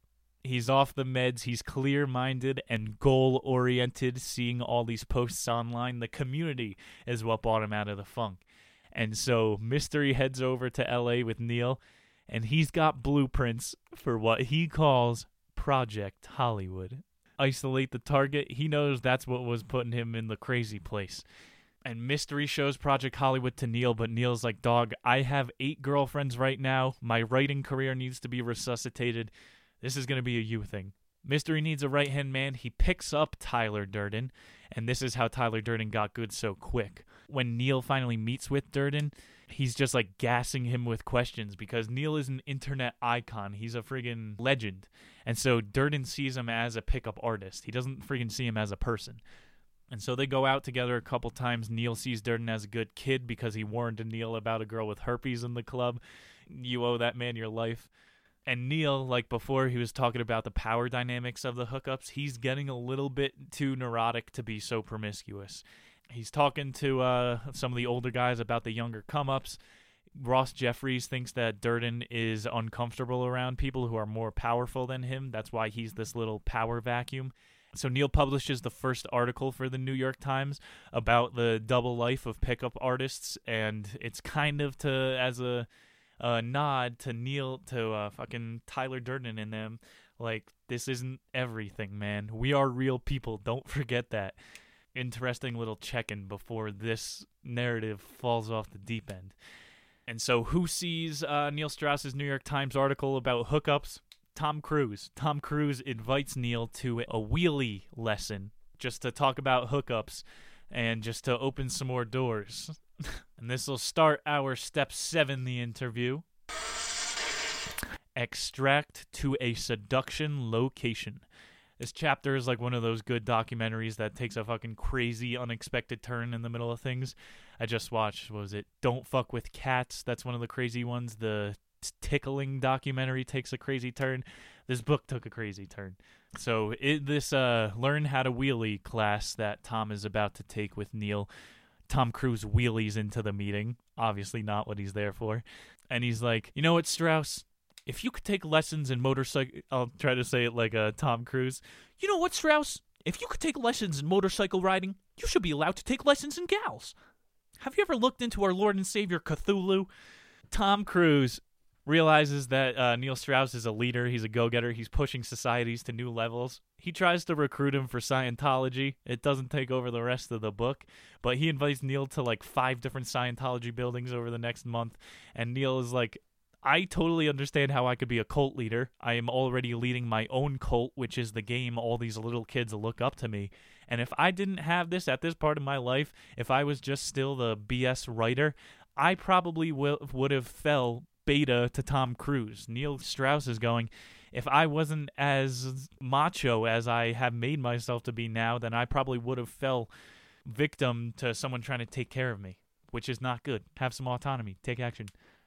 He's off the meds. He's clear minded and goal oriented, seeing all these posts online. The community is what brought him out of the funk. And so Mystery heads over to LA with Neil and he's got blueprints for what he calls Project Hollywood. Isolate the target, he knows that's what was putting him in the crazy place. And Mystery shows Project Hollywood to Neil, but Neil's like, Dog, I have eight girlfriends right now. My writing career needs to be resuscitated. This is going to be a you thing. Mystery needs a right hand man. He picks up Tyler Durden, and this is how Tyler Durden got good so quick. When Neil finally meets with Durden, he's just like gassing him with questions because Neil is an internet icon. He's a friggin' legend. And so Durden sees him as a pickup artist. He doesn't friggin' see him as a person. And so they go out together a couple times. Neil sees Durden as a good kid because he warned Neil about a girl with herpes in the club. You owe that man your life. And Neil, like before, he was talking about the power dynamics of the hookups. He's getting a little bit too neurotic to be so promiscuous. He's talking to uh, some of the older guys about the younger come ups. Ross Jeffries thinks that Durden is uncomfortable around people who are more powerful than him. That's why he's this little power vacuum. So Neil publishes the first article for the New York Times about the double life of pickup artists, and it's kind of to as a a nod to Neil to uh, fucking Tyler Durden and them. Like this isn't everything, man. We are real people. Don't forget that. Interesting little check-in before this narrative falls off the deep end. And so, who sees uh, Neil Strauss's New York Times article about hookups? Tom Cruise. Tom Cruise invites Neil to a wheelie lesson just to talk about hookups and just to open some more doors. and this will start our step seven, the interview. Extract to a seduction location. This chapter is like one of those good documentaries that takes a fucking crazy, unexpected turn in the middle of things. I just watched, was it? Don't Fuck with Cats. That's one of the crazy ones. The tickling documentary takes a crazy turn. This book took a crazy turn. So it, this uh, learn how to wheelie class that Tom is about to take with Neil. Tom Cruise wheelies into the meeting. Obviously not what he's there for. And he's like, you know what, Strauss? If you could take lessons in motorcycle, I'll try to say it like uh, Tom Cruise. You know what, Strauss? If you could take lessons in motorcycle riding, you should be allowed to take lessons in gals. Have you ever looked into our Lord and Savior Cthulhu? Tom Cruise realizes that uh, Neil Strauss is a leader. He's a go getter. He's pushing societies to new levels. He tries to recruit him for Scientology. It doesn't take over the rest of the book, but he invites Neil to like five different Scientology buildings over the next month. And Neil is like, I totally understand how I could be a cult leader. I am already leading my own cult, which is the game all these little kids look up to me. And if I didn't have this at this part of my life, if I was just still the BS writer, I probably will, would have fell beta to Tom Cruise. Neil Strauss is going, if I wasn't as macho as I have made myself to be now, then I probably would have fell victim to someone trying to take care of me, which is not good. Have some autonomy, take action.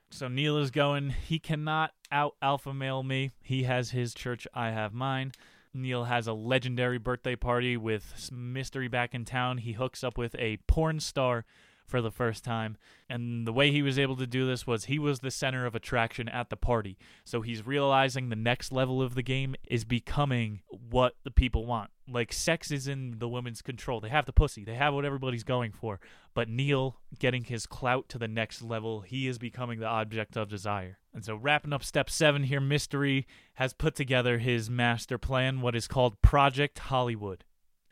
So Neil is going, he cannot out alpha male me. He has his church, I have mine. Neil has a legendary birthday party with mystery back in town. He hooks up with a porn star for the first time. And the way he was able to do this was he was the center of attraction at the party. So he's realizing the next level of the game is becoming what the people want. Like sex is in the women's control. They have the pussy. They have what everybody's going for. But Neil getting his clout to the next level, he is becoming the object of desire. And so wrapping up step 7 here, Mystery has put together his master plan, what is called Project Hollywood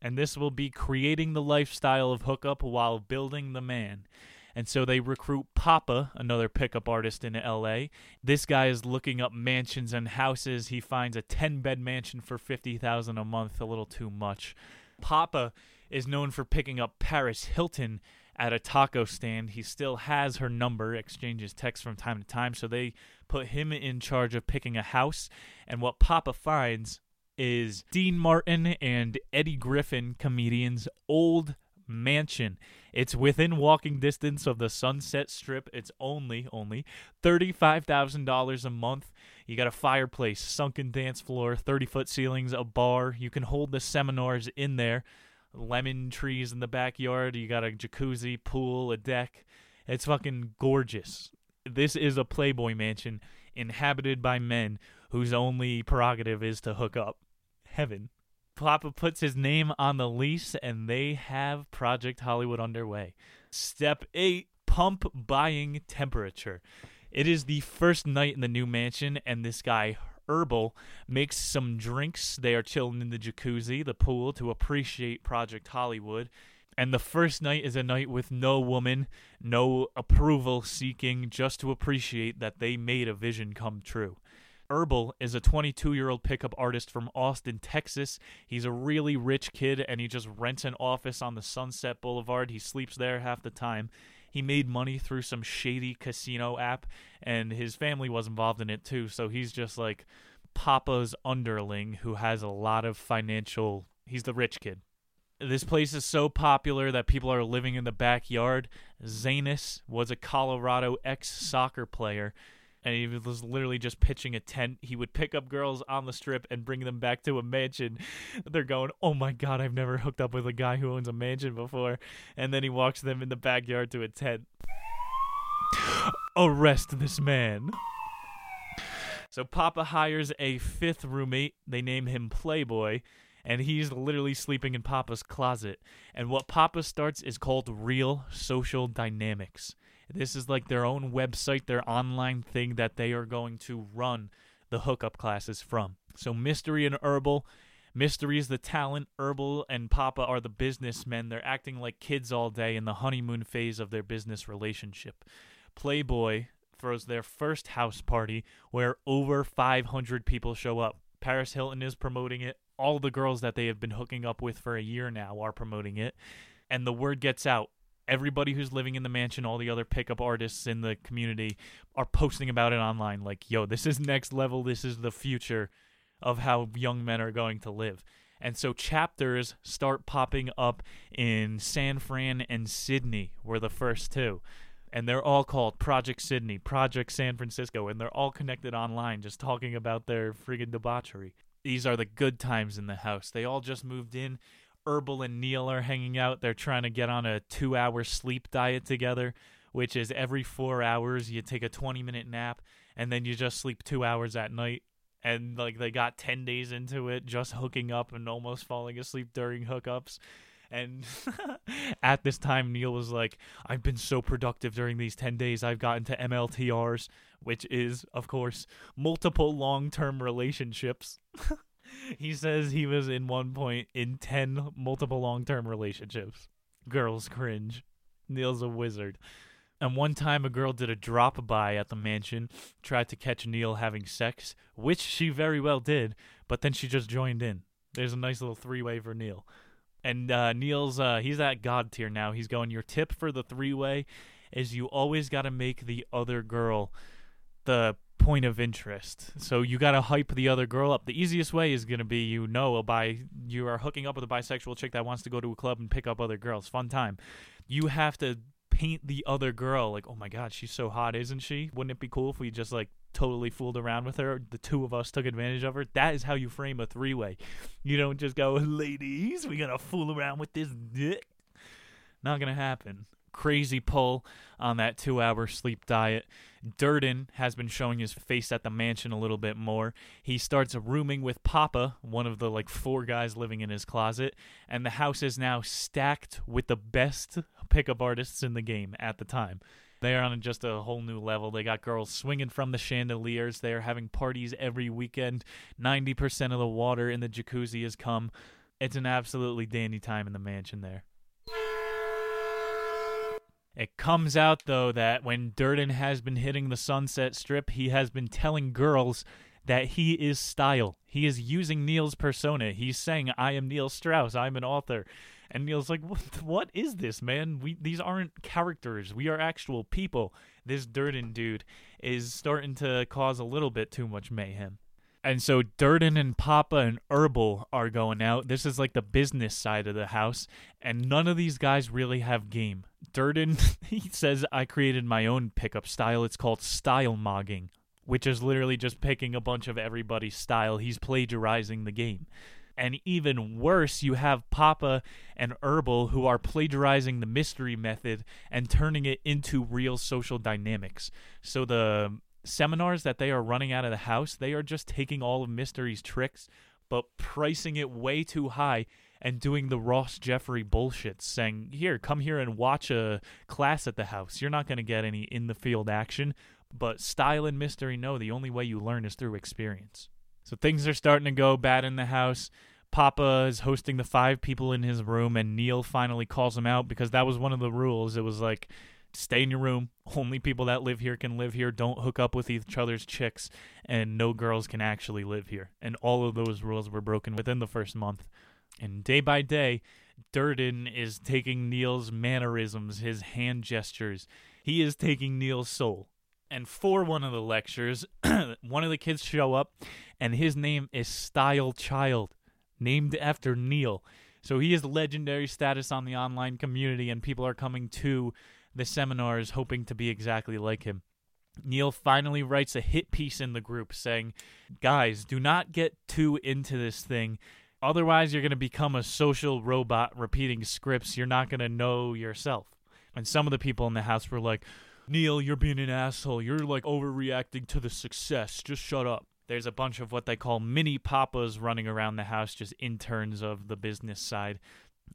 and this will be creating the lifestyle of hookup while building the man. And so they recruit Papa, another pickup artist in LA. This guy is looking up mansions and houses. He finds a 10-bed mansion for 50,000 a month, a little too much. Papa is known for picking up Paris Hilton at a taco stand. He still has her number, exchanges texts from time to time, so they put him in charge of picking a house. And what Papa finds is Dean Martin and Eddie Griffin comedians' old mansion. It's within walking distance of the Sunset Strip. It's only only $35,000 a month. You got a fireplace, sunken dance floor, 30-foot ceilings, a bar. You can hold the seminars in there. Lemon trees in the backyard. You got a jacuzzi, pool, a deck. It's fucking gorgeous. This is a Playboy mansion inhabited by men whose only prerogative is to hook up heaven. Papa puts his name on the lease, and they have Project Hollywood underway. Step 8 Pump buying temperature. It is the first night in the new mansion, and this guy, Herbal, makes some drinks. They are chilling in the jacuzzi, the pool, to appreciate Project Hollywood. And the first night is a night with no woman, no approval seeking, just to appreciate that they made a vision come true. Herbal is a 22 year old pickup artist from Austin, Texas. He's a really rich kid and he just rents an office on the Sunset Boulevard. He sleeps there half the time. He made money through some shady casino app and his family was involved in it too. So he's just like Papa's underling who has a lot of financial. He's the rich kid. This place is so popular that people are living in the backyard. Xaneus was a Colorado ex soccer player and he was literally just pitching a tent. He would pick up girls on the strip and bring them back to a mansion. They're going, "Oh my god, I've never hooked up with a guy who owns a mansion before." And then he walks them in the backyard to a tent. Arrest this man. So Papa hires a fifth roommate. They name him Playboy, and he's literally sleeping in Papa's closet. And what Papa starts is called real social dynamics This is like their own website, their online thing that they are going to run the hookup classes from. So Mystery and Herbal. Mystery is the talent. Herbal and Papa are the businessmen. They're acting like kids all day in the honeymoon phase of their business relationship. Playboy throws their first house party where over 500 people show up. Paris Hilton is promoting it. All the girls that they have been hooking up with for a year now are promoting it. And the word gets out. Everybody who's living in the mansion, all the other pickup artists in the community are posting about it online. Like, yo, this is next level. This is the future of how young men are going to live. And so chapters start popping up in San Fran and Sydney, were the first two and they're all called Project Sydney, Project San Francisco, and they're all connected online, just talking about their friggin' debauchery. These are the good times in the house. They all just moved in. Herbal and Neil are hanging out. They're trying to get on a two hour sleep diet together, which is every four hours you take a 20 minute nap and then you just sleep two hours at night. And like they got 10 days into it, just hooking up and almost falling asleep during hookups. And at this time, Neil was like, I've been so productive during these 10 days. I've gotten to MLTRs, which is, of course, multiple long term relationships. he says he was in one point in 10 multiple long term relationships. Girls cringe. Neil's a wizard. And one time, a girl did a drop by at the mansion, tried to catch Neil having sex, which she very well did, but then she just joined in. There's a nice little three way for Neil. And uh, Neil's uh, he's at god tier now. He's going. Your tip for the three way is you always got to make the other girl the point of interest. So you got to hype the other girl up. The easiest way is going to be you know a bi you are hooking up with a bisexual chick that wants to go to a club and pick up other girls. Fun time. You have to paint the other girl like, "Oh my god, she's so hot, isn't she? Wouldn't it be cool if we just like totally fooled around with her. The two of us took advantage of her. That is how you frame a three way. You don't just go, ladies, we gonna fool around with this dick. Not gonna happen. Crazy pull on that two hour sleep diet. Durden has been showing his face at the mansion a little bit more. He starts rooming with Papa, one of the like four guys living in his closet, and the house is now stacked with the best pickup artists in the game at the time. They are on just a whole new level. They got girls swinging from the chandeliers. They are having parties every weekend. 90% of the water in the jacuzzi has come. It's an absolutely dandy time in the mansion there. It comes out, though, that when Durden has been hitting the Sunset Strip, he has been telling girls that he is style. He is using Neil's persona. He's saying, I am Neil Strauss. I'm an author. And Neil's like, what, what is this, man? We These aren't characters. We are actual people. This Durden dude is starting to cause a little bit too much mayhem. And so Durden and Papa and Herbal are going out. This is like the business side of the house, and none of these guys really have game. Durden, he says, I created my own pickup style. It's called style mogging, which is literally just picking a bunch of everybody's style. He's plagiarizing the game. And even worse, you have Papa and Herbal who are plagiarizing the mystery method and turning it into real social dynamics. So the seminars that they are running out of the house, they are just taking all of Mystery's tricks, but pricing it way too high and doing the Ross Jeffrey bullshit, saying, Here, come here and watch a class at the house. You're not going to get any in the field action. But style and mystery, no, the only way you learn is through experience. So things are starting to go bad in the house. Papa is hosting the five people in his room, and Neil finally calls him out because that was one of the rules. It was like, stay in your room. Only people that live here can live here. Don't hook up with each other's chicks, and no girls can actually live here. And all of those rules were broken within the first month. And day by day, Durden is taking Neil's mannerisms, his hand gestures. He is taking Neil's soul. And for one of the lectures, one of the kids show up, and his name is Style Child, named after Neil. So he has legendary status on the online community, and people are coming to the seminars hoping to be exactly like him. Neil finally writes a hit piece in the group saying, Guys, do not get too into this thing. Otherwise, you're going to become a social robot repeating scripts you're not going to know yourself. And some of the people in the house were like, Neil, you're being an asshole. You're like overreacting to the success. Just shut up. There's a bunch of what they call mini papas running around the house, just interns of the business side.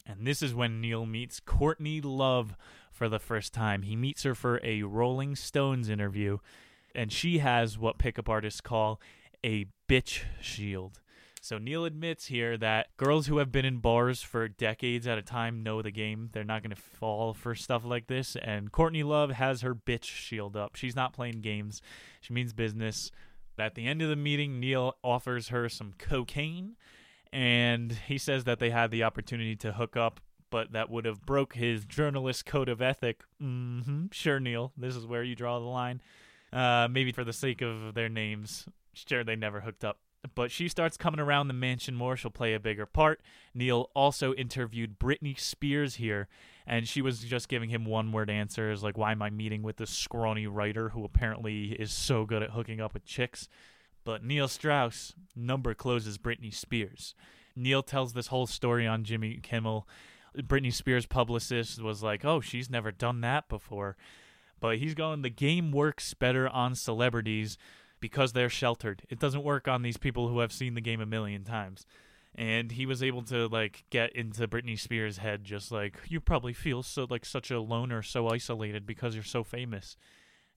And this is when Neil meets Courtney Love for the first time. He meets her for a Rolling Stones interview, and she has what pickup artists call a bitch shield. So Neil admits here that girls who have been in bars for decades at a time know the game. They're not going to fall for stuff like this. And Courtney Love has her bitch shield up. She's not playing games. She means business. But At the end of the meeting, Neil offers her some cocaine, and he says that they had the opportunity to hook up, but that would have broke his journalist code of ethic. Mm-hmm. Sure, Neil. This is where you draw the line. Uh, maybe for the sake of their names. Sure, they never hooked up. But she starts coming around the mansion more. She'll play a bigger part. Neil also interviewed Britney Spears here, and she was just giving him one word answers like, Why am I meeting with this scrawny writer who apparently is so good at hooking up with chicks? But Neil Strauss number closes Britney Spears. Neil tells this whole story on Jimmy Kimmel. Britney Spears' publicist was like, Oh, she's never done that before. But he's going, The game works better on celebrities because they're sheltered. It doesn't work on these people who have seen the game a million times. And he was able to like get into Britney Spears' head, just like you probably feel so like such a loner, so isolated because you're so famous.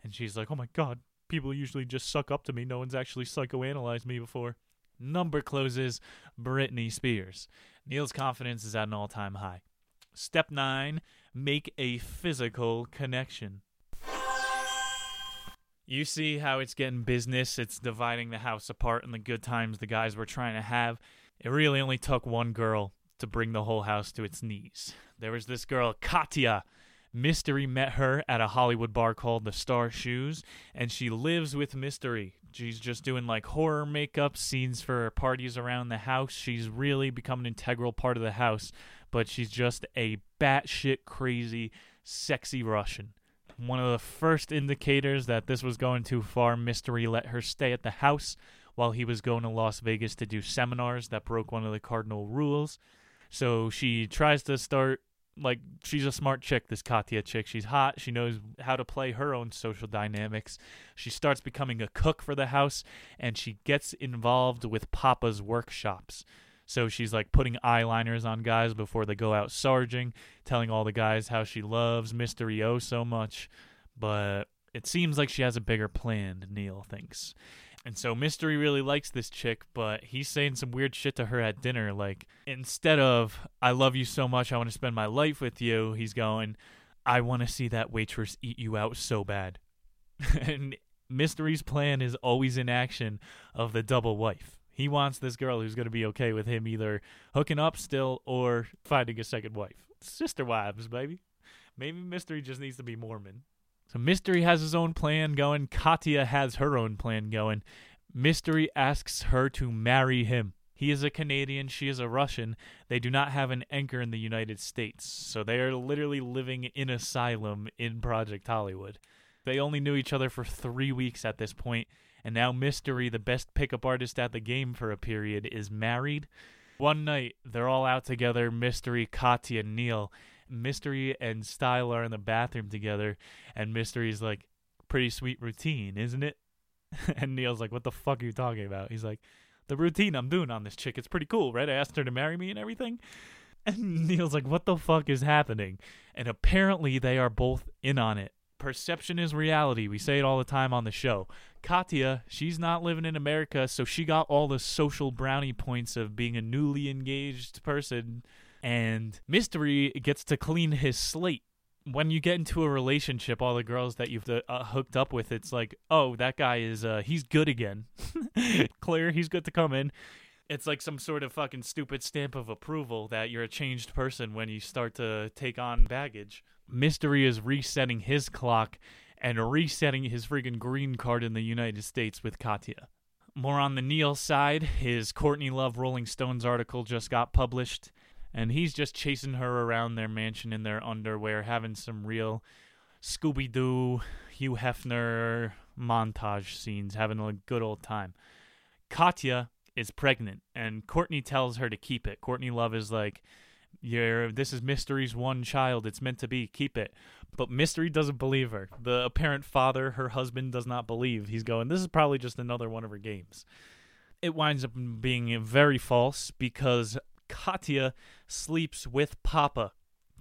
And she's like, "Oh my god, people usually just suck up to me. No one's actually psychoanalyzed me before." Number closes Britney Spears. Neil's confidence is at an all-time high. Step nine: make a physical connection. You see how it's getting business, it's dividing the house apart and the good times the guys were trying to have. It really only took one girl to bring the whole house to its knees. There was this girl, Katya. Mystery met her at a Hollywood bar called the Star Shoes, and she lives with Mystery. She's just doing like horror makeup scenes for parties around the house. She's really become an integral part of the house, but she's just a batshit crazy, sexy Russian. One of the first indicators that this was going too far, Mystery let her stay at the house while he was going to Las Vegas to do seminars that broke one of the cardinal rules. So she tries to start like she's a smart chick this Katya chick. She's hot. She knows how to play her own social dynamics. She starts becoming a cook for the house and she gets involved with Papa's workshops. So she's like putting eyeliners on guys before they go out sarging, telling all the guys how she loves Mystery O so much. But it seems like she has a bigger plan, Neil thinks. And so Mystery really likes this chick, but he's saying some weird shit to her at dinner. Like, instead of, I love you so much, I want to spend my life with you, he's going, I want to see that waitress eat you out so bad. and Mystery's plan is always in action of the double wife. He wants this girl who's going to be okay with him either hooking up still or finding a second wife. Sister wives, baby. Maybe Mystery just needs to be Mormon. So Mystery has his own plan going. Katya has her own plan going. Mystery asks her to marry him. He is a Canadian, she is a Russian. They do not have an anchor in the United States, so they are literally living in asylum in Project Hollywood. They only knew each other for three weeks at this point, and now Mystery, the best pickup artist at the game for a period, is married. One night, they're all out together Mystery, Katya, Neil. Mystery and Style are in the bathroom together, and Mystery's like, pretty sweet routine, isn't it? and Neil's like, what the fuck are you talking about? He's like, the routine I'm doing on this chick, it's pretty cool, right? I asked her to marry me and everything. And Neil's like, what the fuck is happening? And apparently they are both in on it. Perception is reality. We say it all the time on the show. Katya, she's not living in America, so she got all the social brownie points of being a newly engaged person and Mystery gets to clean his slate. When you get into a relationship, all the girls that you've uh, hooked up with, it's like, oh, that guy is, uh, he's good again. Clear, he's good to come in. It's like some sort of fucking stupid stamp of approval that you're a changed person when you start to take on baggage. Mystery is resetting his clock and resetting his friggin' green card in the United States with Katya. More on the Neil side, his Courtney Love Rolling Stones article just got published and he's just chasing her around their mansion in their underwear, having some real Scooby Doo, Hugh Hefner montage scenes, having a good old time. Katya is pregnant, and Courtney tells her to keep it. Courtney Love is like, "You're this is Mystery's one child. It's meant to be. Keep it." But Mystery doesn't believe her. The apparent father, her husband, does not believe. He's going, "This is probably just another one of her games." It winds up being very false because Katya sleeps with Papa.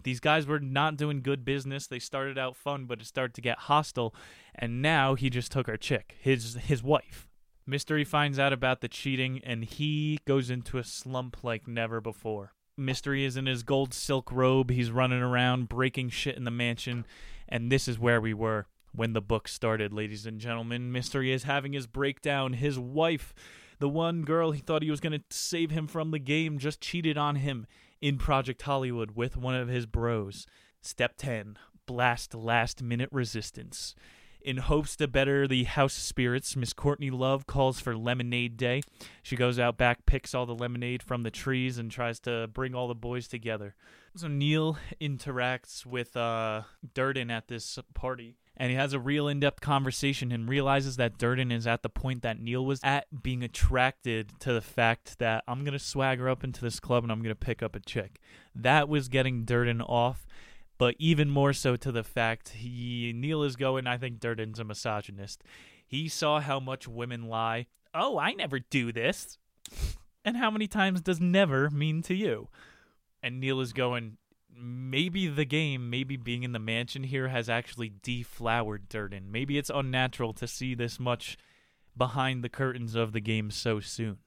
These guys were not doing good business. They started out fun, but it started to get hostile, and now he just took our chick, his his wife. Mystery finds out about the cheating, and he goes into a slump like never before. Mystery is in his gold silk robe. He's running around breaking shit in the mansion, and this is where we were when the book started, ladies and gentlemen. Mystery is having his breakdown. His wife, the one girl he thought he was going to save him from the game, just cheated on him in Project Hollywood with one of his bros. Step 10 Blast Last Minute Resistance. In hopes to better the house spirits, Miss Courtney Love calls for Lemonade Day. She goes out back, picks all the lemonade from the trees, and tries to bring all the boys together. So Neil interacts with uh, Durden at this party, and he has a real in-depth conversation and realizes that Durden is at the point that Neil was at, being attracted to the fact that I'm gonna swagger up into this club and I'm gonna pick up a chick. That was getting Durden off but even more so to the fact he Neil is going. I think Durden's a misogynist. He saw how much women lie. Oh, I never do this. And how many times does never mean to you? And Neil is going. Maybe the game, maybe being in the mansion here has actually deflowered Durden. Maybe it's unnatural to see this much behind the curtains of the game so soon.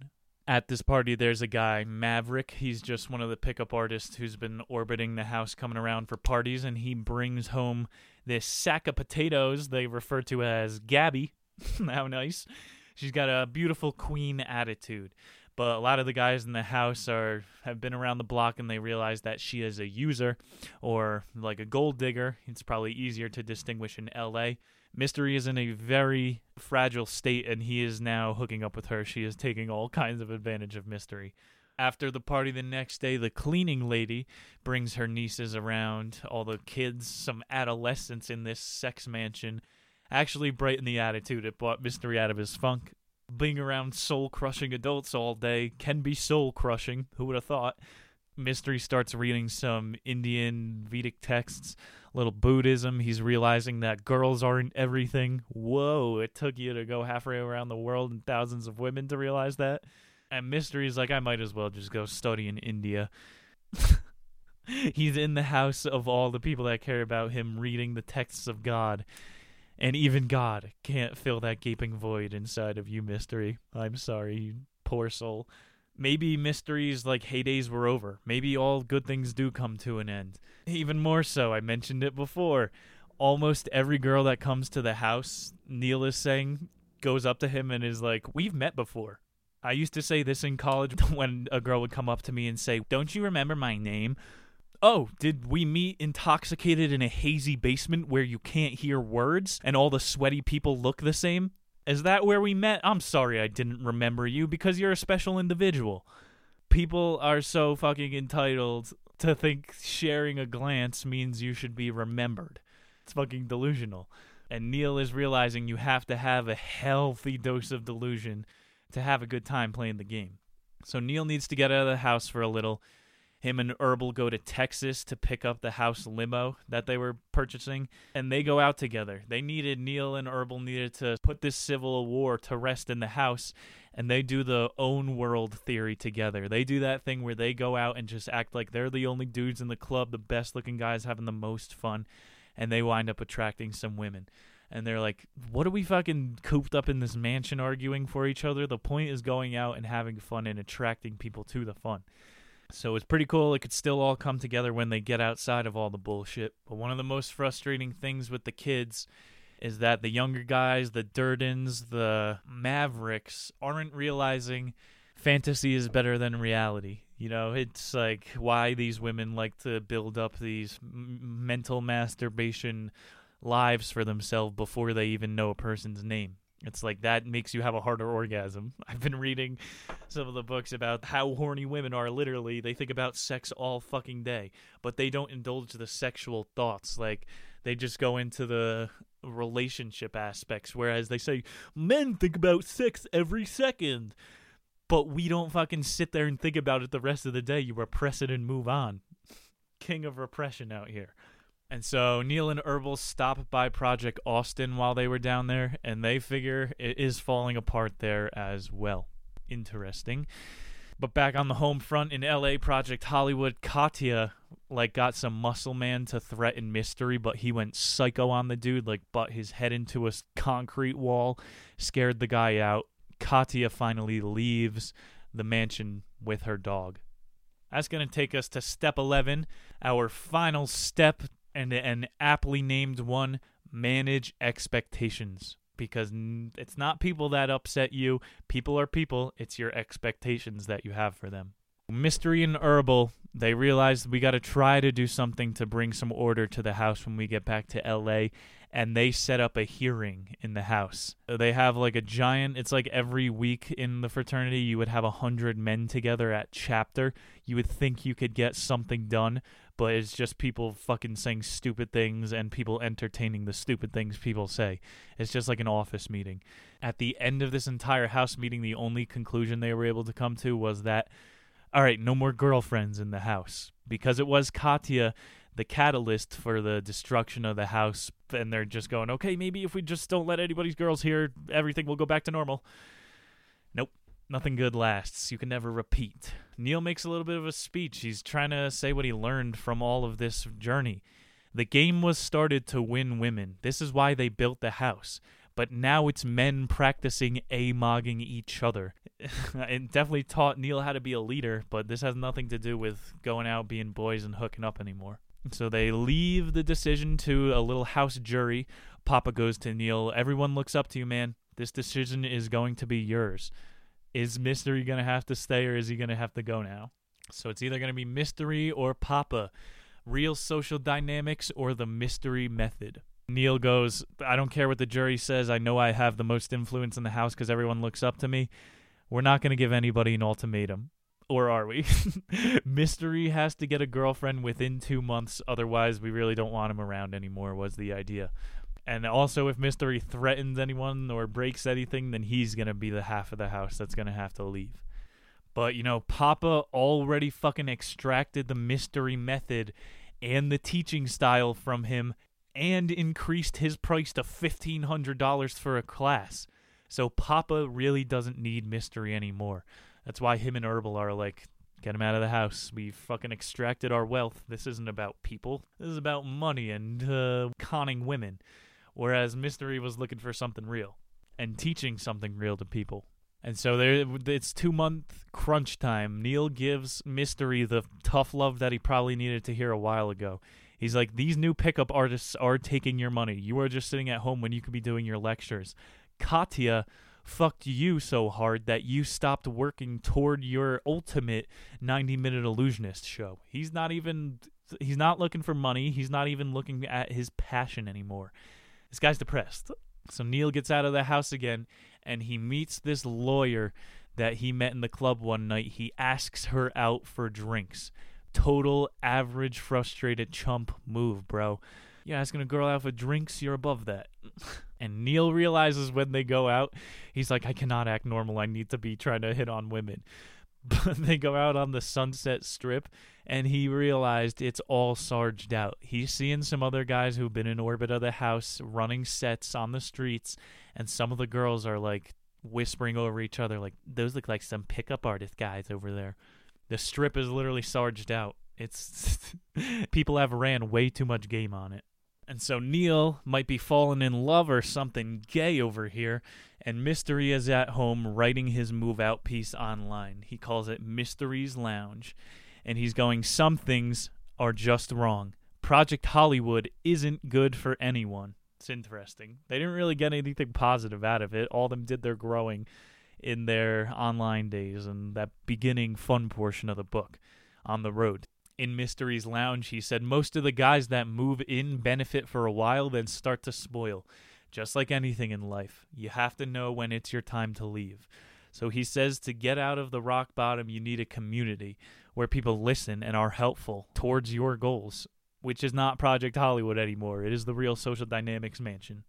At this party there's a guy maverick. He's just one of the pickup artists who's been orbiting the house coming around for parties and he brings home this sack of potatoes they refer to as gabby. How nice. She's got a beautiful queen attitude but a lot of the guys in the house are have been around the block and they realize that she is a user or like a gold digger it's probably easier to distinguish in la Mystery is in a very fragile state and he is now hooking up with her. She is taking all kinds of advantage of Mystery. After the party the next day, the cleaning lady brings her nieces around, all the kids, some adolescents in this sex mansion. Actually, brighten the attitude. It brought Mystery out of his funk. Being around soul crushing adults all day can be soul crushing. Who would have thought? Mystery starts reading some Indian Vedic texts, little Buddhism. He's realizing that girls aren't everything. Whoa, it took you to go halfway around the world and thousands of women to realize that. And Mystery's like, I might as well just go study in India. He's in the house of all the people that care about him reading the texts of God. And even God can't fill that gaping void inside of you, Mystery. I'm sorry, you poor soul maybe mysteries like heydays were over. Maybe all good things do come to an end. Even more so, I mentioned it before. Almost every girl that comes to the house, Neil is saying, goes up to him and is like, We've met before. I used to say this in college when a girl would come up to me and say, Don't you remember my name? Oh, did we meet intoxicated in a hazy basement where you can't hear words and all the sweaty people look the same? Is that where we met? I'm sorry I didn't remember you because you're a special individual. People are so fucking entitled to think sharing a glance means you should be remembered. It's fucking delusional. And Neil is realizing you have to have a healthy dose of delusion to have a good time playing the game. So Neil needs to get out of the house for a little him and Herbal go to Texas to pick up the house limo that they were purchasing, and they go out together. They needed Neil and Herbal needed to put this civil war to rest in the house, and they do the own world theory together. They do that thing where they go out and just act like they're the only dudes in the club, the best looking guys having the most fun, and they wind up attracting some women and they're like, "What are we fucking cooped up in this mansion arguing for each other? The point is going out and having fun and attracting people to the fun." So it's pretty cool. It could still all come together when they get outside of all the bullshit. But one of the most frustrating things with the kids is that the younger guys, the Durdens, the Mavericks, aren't realizing fantasy is better than reality. You know, it's like why these women like to build up these mental masturbation lives for themselves before they even know a person's name. It's like that makes you have a harder orgasm. I've been reading some of the books about how horny women are. Literally, they think about sex all fucking day, but they don't indulge the sexual thoughts. Like, they just go into the relationship aspects. Whereas they say men think about sex every second, but we don't fucking sit there and think about it the rest of the day. You repress it and move on. King of repression out here. And so Neil and Herbal stop by Project Austin while they were down there, and they figure it is falling apart there as well. Interesting. But back on the home front in LA, Project Hollywood, Katya like got some muscle man to threaten mystery, but he went psycho on the dude, like butt his head into a concrete wall, scared the guy out. Katya finally leaves the mansion with her dog. That's going to take us to step 11, our final step, and an aptly named one manage expectations. Because it's not people that upset you. People are people. It's your expectations that you have for them. Mystery and Herbal, they realized we got to try to do something to bring some order to the house when we get back to LA. And they set up a hearing in the house. They have like a giant, it's like every week in the fraternity, you would have a hundred men together at chapter. You would think you could get something done, but it's just people fucking saying stupid things and people entertaining the stupid things people say. It's just like an office meeting. At the end of this entire house meeting, the only conclusion they were able to come to was that all right, no more girlfriends in the house because it was Katya the catalyst for the destruction of the house and they're just going, "Okay, maybe if we just don't let anybody's girls here, everything will go back to normal." Nothing good lasts. You can never repeat. Neil makes a little bit of a speech. He's trying to say what he learned from all of this journey. The game was started to win women. This is why they built the house. But now it's men practicing a-mogging each other. it definitely taught Neil how to be a leader, but this has nothing to do with going out being boys and hooking up anymore. So they leave the decision to a little house jury. Papa goes to Neil. Everyone looks up to you, man. This decision is going to be yours. Is Mystery going to have to stay or is he going to have to go now? So it's either going to be Mystery or Papa. Real social dynamics or the Mystery method. Neil goes, I don't care what the jury says. I know I have the most influence in the house because everyone looks up to me. We're not going to give anybody an ultimatum. Or are we? Mystery has to get a girlfriend within two months. Otherwise, we really don't want him around anymore, was the idea. And also, if Mystery threatens anyone or breaks anything, then he's going to be the half of the house that's going to have to leave. But, you know, Papa already fucking extracted the mystery method and the teaching style from him and increased his price to $1,500 for a class. So Papa really doesn't need mystery anymore. That's why him and Herbal are like, get him out of the house. We fucking extracted our wealth. This isn't about people. This is about money and uh, conning women. Whereas Mystery was looking for something real and teaching something real to people. And so there, it's two month crunch time. Neil gives Mystery the tough love that he probably needed to hear a while ago. He's like, these new pickup artists are taking your money. You are just sitting at home when you could be doing your lectures. Katya fucked you so hard that you stopped working toward your ultimate 90 minute illusionist show. He's not even he's not looking for money. He's not even looking at his passion anymore. This guy's depressed. So Neil gets out of the house again and he meets this lawyer that he met in the club one night. He asks her out for drinks. Total average frustrated chump move, bro. You're asking a girl out for drinks, you're above that. and Neil realizes when they go out, he's like, I cannot act normal. I need to be trying to hit on women. But they go out on the Sunset Strip, and he realized it's all sarged out. He's seeing some other guys who've been in orbit of the house running sets on the streets, and some of the girls are like whispering over each other, like, those look like some pickup artist guys over there. The strip is literally sarged out. It's people have ran way too much game on it. And so Neil might be falling in love or something gay over here, and Mystery is at home writing his move out piece online. He calls it Mystery's Lounge, and he's going, Some things are just wrong. Project Hollywood isn't good for anyone. It's interesting. They didn't really get anything positive out of it. All of them did their growing in their online days and that beginning fun portion of the book on the road in Mystery's Lounge, he said most of the guys that move in benefit for a while, then start to spoil. Just like anything in life, you have to know when it's your time to leave. So he says to get out of the rock bottom, you need a community where people listen and are helpful towards your goals, which is not Project Hollywood anymore. It is the real social dynamics mansion.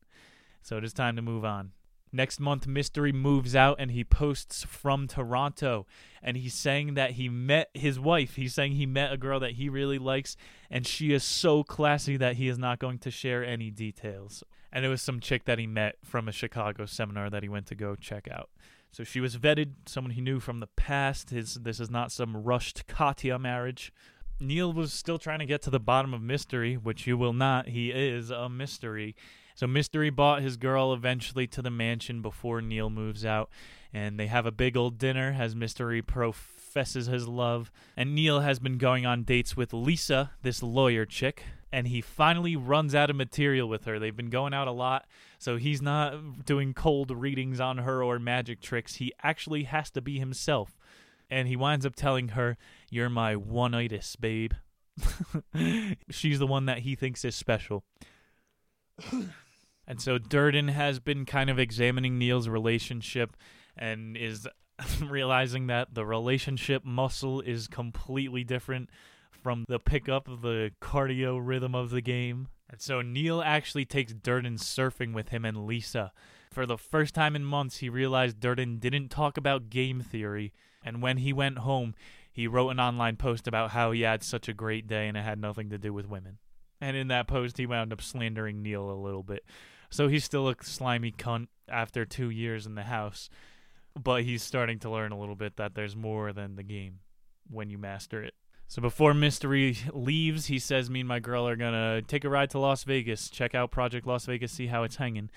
So it is time to move on. Next month, Mystery moves out and he posts from Toronto. And he's saying that he met his wife. He's saying he met a girl that he really likes, and she is so classy that he is not going to share any details. And it was some chick that he met from a Chicago seminar that he went to go check out. So she was vetted, someone he knew from the past. His this is not some rushed Katya marriage. Neil was still trying to get to the bottom of mystery, which you will not. He is a mystery. So Mystery bought his girl eventually to the mansion before Neil moves out, and they have a big old dinner as Mystery professes his love. And Neil has been going on dates with Lisa, this lawyer chick, and he finally runs out of material with her. They've been going out a lot, so he's not doing cold readings on her or magic tricks. He actually has to be himself. And he winds up telling her, You're my one itis, babe. She's the one that he thinks is special. And so Durden has been kind of examining Neil's relationship and is realizing that the relationship muscle is completely different from the pickup of the cardio rhythm of the game. And so Neil actually takes Durden surfing with him and Lisa. For the first time in months, he realized Durden didn't talk about game theory. And when he went home, he wrote an online post about how he had such a great day and it had nothing to do with women. And in that post, he wound up slandering Neil a little bit. So he's still a slimy cunt after two years in the house, but he's starting to learn a little bit that there's more than the game when you master it. So before Mystery leaves, he says, Me and my girl are gonna take a ride to Las Vegas, check out Project Las Vegas, see how it's hanging.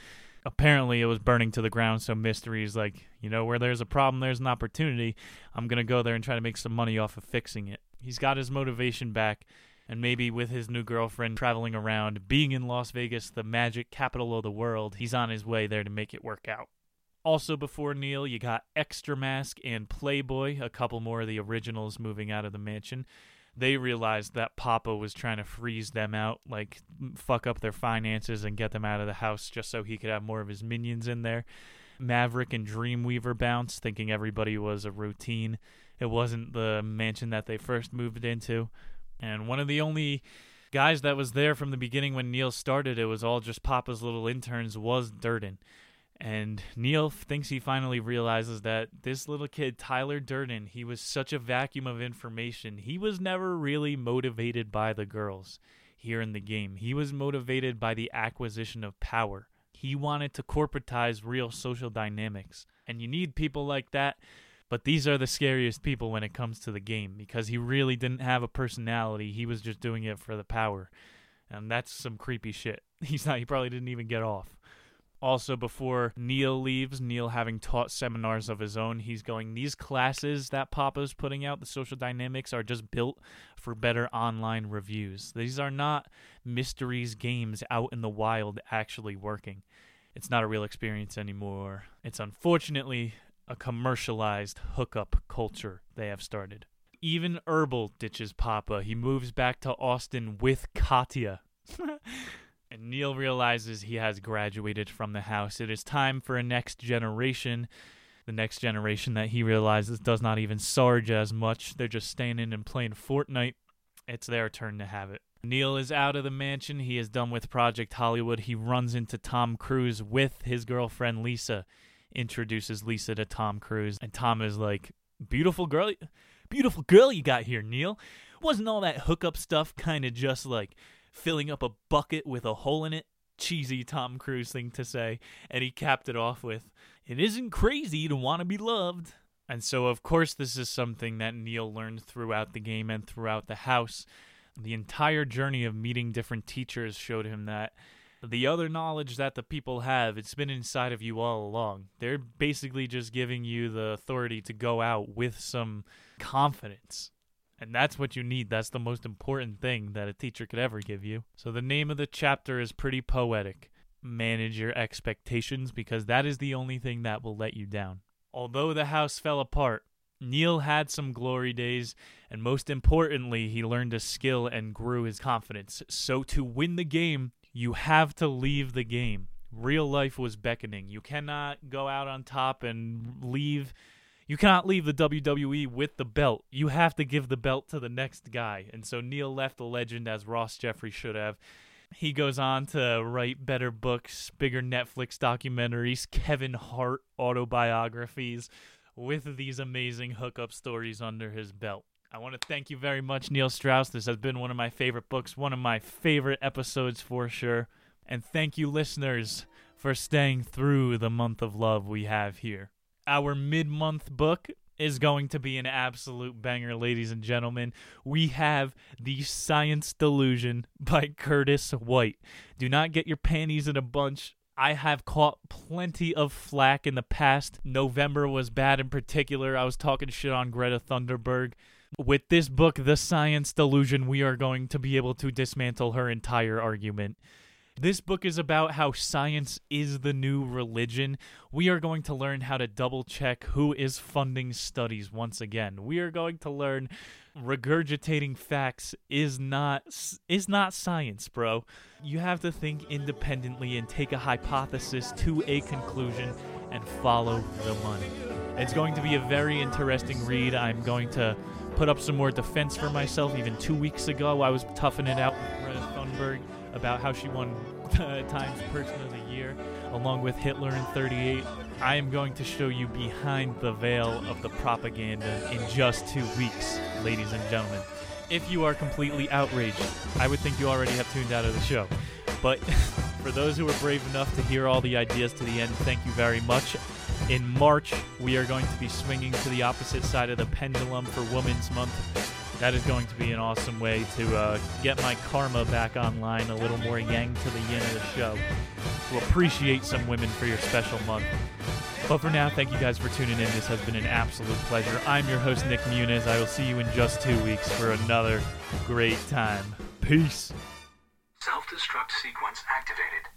Apparently, it was burning to the ground, so Mystery is like, You know, where there's a problem, there's an opportunity. I'm gonna go there and try to make some money off of fixing it. He's got his motivation back, and maybe with his new girlfriend traveling around, being in Las Vegas, the magic capital of the world, he's on his way there to make it work out. Also, before Neil, you got Extramask and Playboy, a couple more of the originals moving out of the mansion. They realized that Papa was trying to freeze them out, like fuck up their finances and get them out of the house just so he could have more of his minions in there. Maverick and Dreamweaver bounce, thinking everybody was a routine. It wasn't the mansion that they first moved into. And one of the only guys that was there from the beginning when Neil started, it was all just Papa's little interns, was Durden. And Neil thinks he finally realizes that this little kid, Tyler Durden, he was such a vacuum of information. He was never really motivated by the girls here in the game. He was motivated by the acquisition of power. He wanted to corporatize real social dynamics. And you need people like that but these are the scariest people when it comes to the game because he really didn't have a personality. He was just doing it for the power. And that's some creepy shit. He's not he probably didn't even get off. Also, before Neil leaves, Neil having taught seminars of his own, he's going, These classes that Papa's putting out, the social dynamics, are just built for better online reviews. These are not mysteries games out in the wild actually working. It's not a real experience anymore. It's unfortunately a commercialized hookup culture they have started. Even Herbal ditches Papa. He moves back to Austin with Katya. and Neil realizes he has graduated from the house. It is time for a next generation. The next generation that he realizes does not even Sarge as much. They're just staying in and playing Fortnite. It's their turn to have it. Neil is out of the mansion. He is done with Project Hollywood. He runs into Tom Cruise with his girlfriend Lisa introduces Lisa to Tom Cruise, and Tom is like, "Beautiful girl, beautiful girl you got here, Neil. Wasn't all that hookup stuff kind of just like filling up a bucket with a hole in it?" Cheesy Tom Cruise thing to say, and he capped it off with, "It isn't crazy to want to be loved." And so, of course, this is something that Neil learned throughout the game and throughout the house. The entire journey of meeting different teachers showed him that the other knowledge that the people have, it's been inside of you all along. They're basically just giving you the authority to go out with some confidence. And that's what you need. That's the most important thing that a teacher could ever give you. So the name of the chapter is pretty poetic. Manage your expectations because that is the only thing that will let you down. Although the house fell apart, Neil had some glory days, and most importantly, he learned a skill and grew his confidence. So, to win the game, you have to leave the game. Real life was beckoning. You cannot go out on top and leave. You cannot leave the WWE with the belt. You have to give the belt to the next guy. And so Neil left the legend as Ross Jeffrey should have. He goes on to write better books, bigger Netflix documentaries, Kevin Hart autobiographies with these amazing hookup stories under his belt. I want to thank you very much, Neil Strauss. This has been one of my favorite books, one of my favorite episodes for sure. And thank you, listeners, for staying through the month of love we have here. Our mid month book is going to be an absolute banger, ladies and gentlemen. We have The Science Delusion by Curtis White. Do not get your panties in a bunch. I have caught plenty of flack in the past. November was bad in particular. I was talking shit on Greta Thunderberg. With this book, The Science Delusion, we are going to be able to dismantle her entire argument. This book is about how science is the new religion. We are going to learn how to double check who is funding studies once again. We are going to learn regurgitating facts is not is not science, bro. You have to think independently and take a hypothesis to a conclusion and follow the money. It's going to be a very interesting read. I'm going to put up some more defense for myself. Even two weeks ago, I was toughing it out with Greta Thunberg about how she won Times Person of the Year, along with Hitler in 38. I am going to show you behind the veil of the propaganda in just two weeks, ladies and gentlemen. If you are completely outraged, I would think you already have tuned out of the show. But for those who are brave enough to hear all the ideas to the end, thank you very much. In March, we are going to be swinging to the opposite side of the pendulum for Women's Month that is going to be an awesome way to uh, get my karma back online, a little more yang to the yin of the show, to appreciate some women for your special month. But for now, thank you guys for tuning in. This has been an absolute pleasure. I'm your host, Nick Muniz. I will see you in just two weeks for another great time. Peace. Self destruct sequence activated.